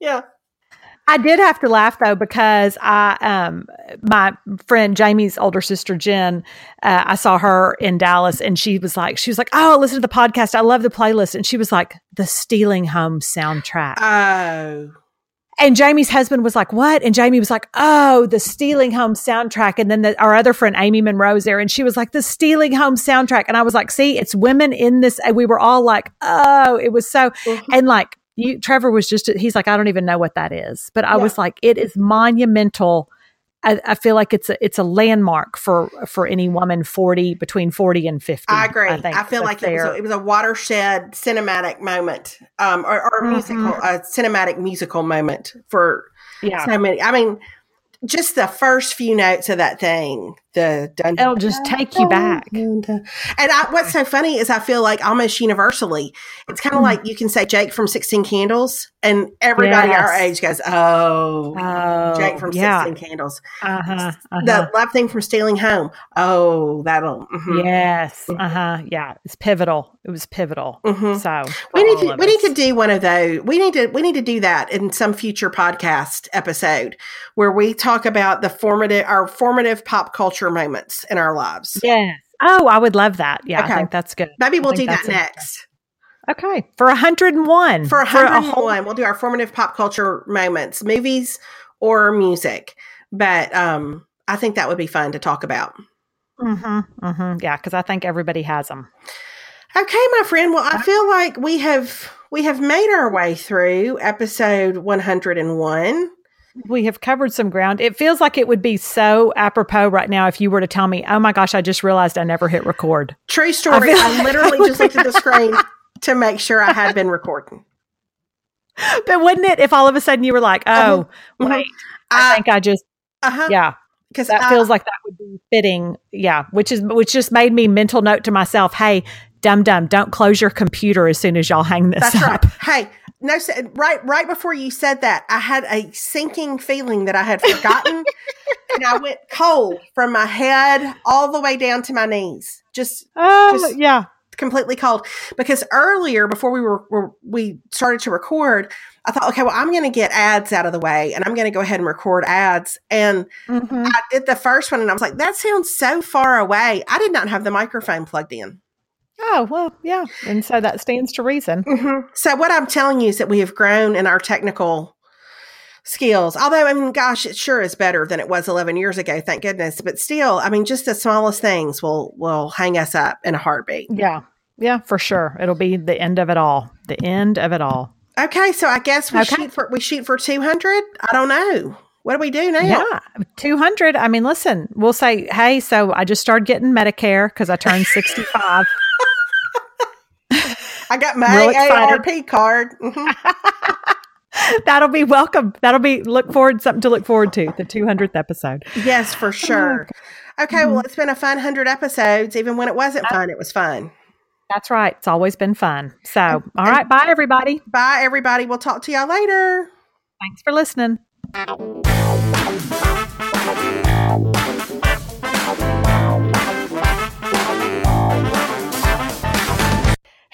A: Yeah.
B: I did have to laugh though because I, um, my friend Jamie's older sister Jen, uh, I saw her in Dallas, and she was like, she was like, "Oh, listen to the podcast. I love the playlist," and she was like, "The Stealing Home soundtrack."
A: Oh.
B: And Jamie's husband was like, "What?" And Jamie was like, "Oh, the Stealing Home soundtrack." And then the, our other friend Amy Monroe's there, and she was like, "The Stealing Home soundtrack." And I was like, "See, it's women in this." And we were all like, "Oh, it was so."
A: Mhm.
B: And like you, Trevor was just, he's like, "I don't even know what that is," but I
A: Yeah.
B: was like, "It is monumental." I, I feel like it's a it's a landmark for for any woman forty between forty and fifty.
A: I agree. I,
B: think
A: feel like it was, a, it was a watershed cinematic moment, um, or, or a
B: Mhm.
A: musical, a cinematic musical moment for
B: yeah.
A: so many. I mean, just the first few notes of that thing, the dun,
B: It'll just take you back.
A: And I, what's so funny is I feel like almost universally, it's kind of
B: Mm.
A: like you can say Jake from Sixteen Candles, and everybody our age goes, "Oh,
B: Oh,
A: Jake from
B: yeah.
A: Sixteen Candles."
B: Uh-huh, uh-huh.
A: The love thing from Stealing Home. Oh, that'll. mhm,
B: Yes. Uh huh. Yeah. It's pivotal. It was pivotal.
A: mhm.
B: So
A: We need to we need to do one of those. We need to we need to do that in some future podcast episode where we talk about the formative our formative pop culture moments in our lives.
B: Yes. Oh, I would love that. Yeah,
A: Okay.
B: I think that's good.
A: Maybe we'll do that next.
B: Okay. For 101.
A: For
B: a whole-
A: 101, we'll do our formative pop culture moments, movies or music. But um I think that would be fun to talk about.
B: Mhm, mhm. Yeah, because I think everybody has them.
A: Okay, my friend. Well, I feel like we have we have made our way through episode 101.
B: We have covered some ground. It feels like it would be so apropos right now if you were to tell me, oh my gosh, I just realized I never hit record.
A: True story.
B: feel
A: I, literally just looked at the screen to make sure I had been recording.
B: But wouldn't it if all of a sudden you were like, oh,
A: Mhm.
B: wait, I
A: I,
B: think I just,
A: uh-huh,
B: yeah.
A: because
B: that feels like that would be fitting yeah which is which just made me mental note to myself hey dum dum don't close your computer as soon as y'all hang this
A: that's
B: up
A: right. Hey, no, right, right before you said that, I had a sinking feeling that I had forgotten, and I went cold from my head all the way down to my knees, just
B: oh
A: Just-
B: yeah
A: completely cold. Because earlier, before we were, were we started to record, I thought, okay, well, I'm going to get ads out of the way, and I'm going to go ahead and record ads, and
B: Mhm.
A: I did the first one and I was like, that sounds so far away. I did not have the microphone plugged in.
B: Oh well yeah and so that stands to reason mm-hmm.
A: So, what I'm telling you is that we have grown in our technical skills. Although, I mean, gosh, it sure is better than it was 11 years ago, thank goodness. But still, I mean, just the smallest things will will hang us up in a heartbeat.
B: Yeah. Yeah, for sure. It'll be the end of it all. The end of it all.
A: Okay, so I guess we
B: Okay.
A: shoot for we shoot for 200. I don't know. What do we do now?
B: Yeah. 200. I mean, listen, we'll say, hey, so I just started getting Medicare because I turned 65.
A: I got my
B: Real excited.
A: AARP card. Mhm.
B: That'll be welcome. That'll be look forward, something to look forward to, the 200th episode.
A: yes, for sure. Okay, well, it's been a fun 100 episodes. Even when it wasn't fun, it was fun.
B: That's right. It's always been fun. So, all right. Bye, everybody.
A: Bye, everybody. We'll talk to y'all later.
B: Thanks for listening.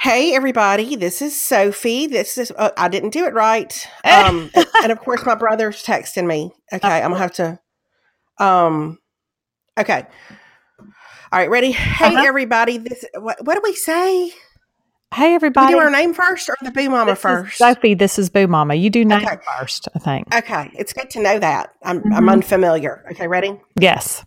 A: Hey, everybody. This is Sophie. This is, uh, I didn't do it right. Um, and of course, my brother's texting me. Okay, I'm going to have to, um, okay. All right, ready? Hey,
B: Uh-huh.
A: everybody. This, what, what do we say?
B: Hey,
A: We
B: everybody.
A: do our name first or the boo mama
B: This
A: first?
B: Sophie, this is Boo Mama. You do name
A: Okay.
B: first, I think.
A: Okay, it's good to know that. I'm, I'm
B: Mhm.
A: unfamiliar. Okay, ready?
B: Yes.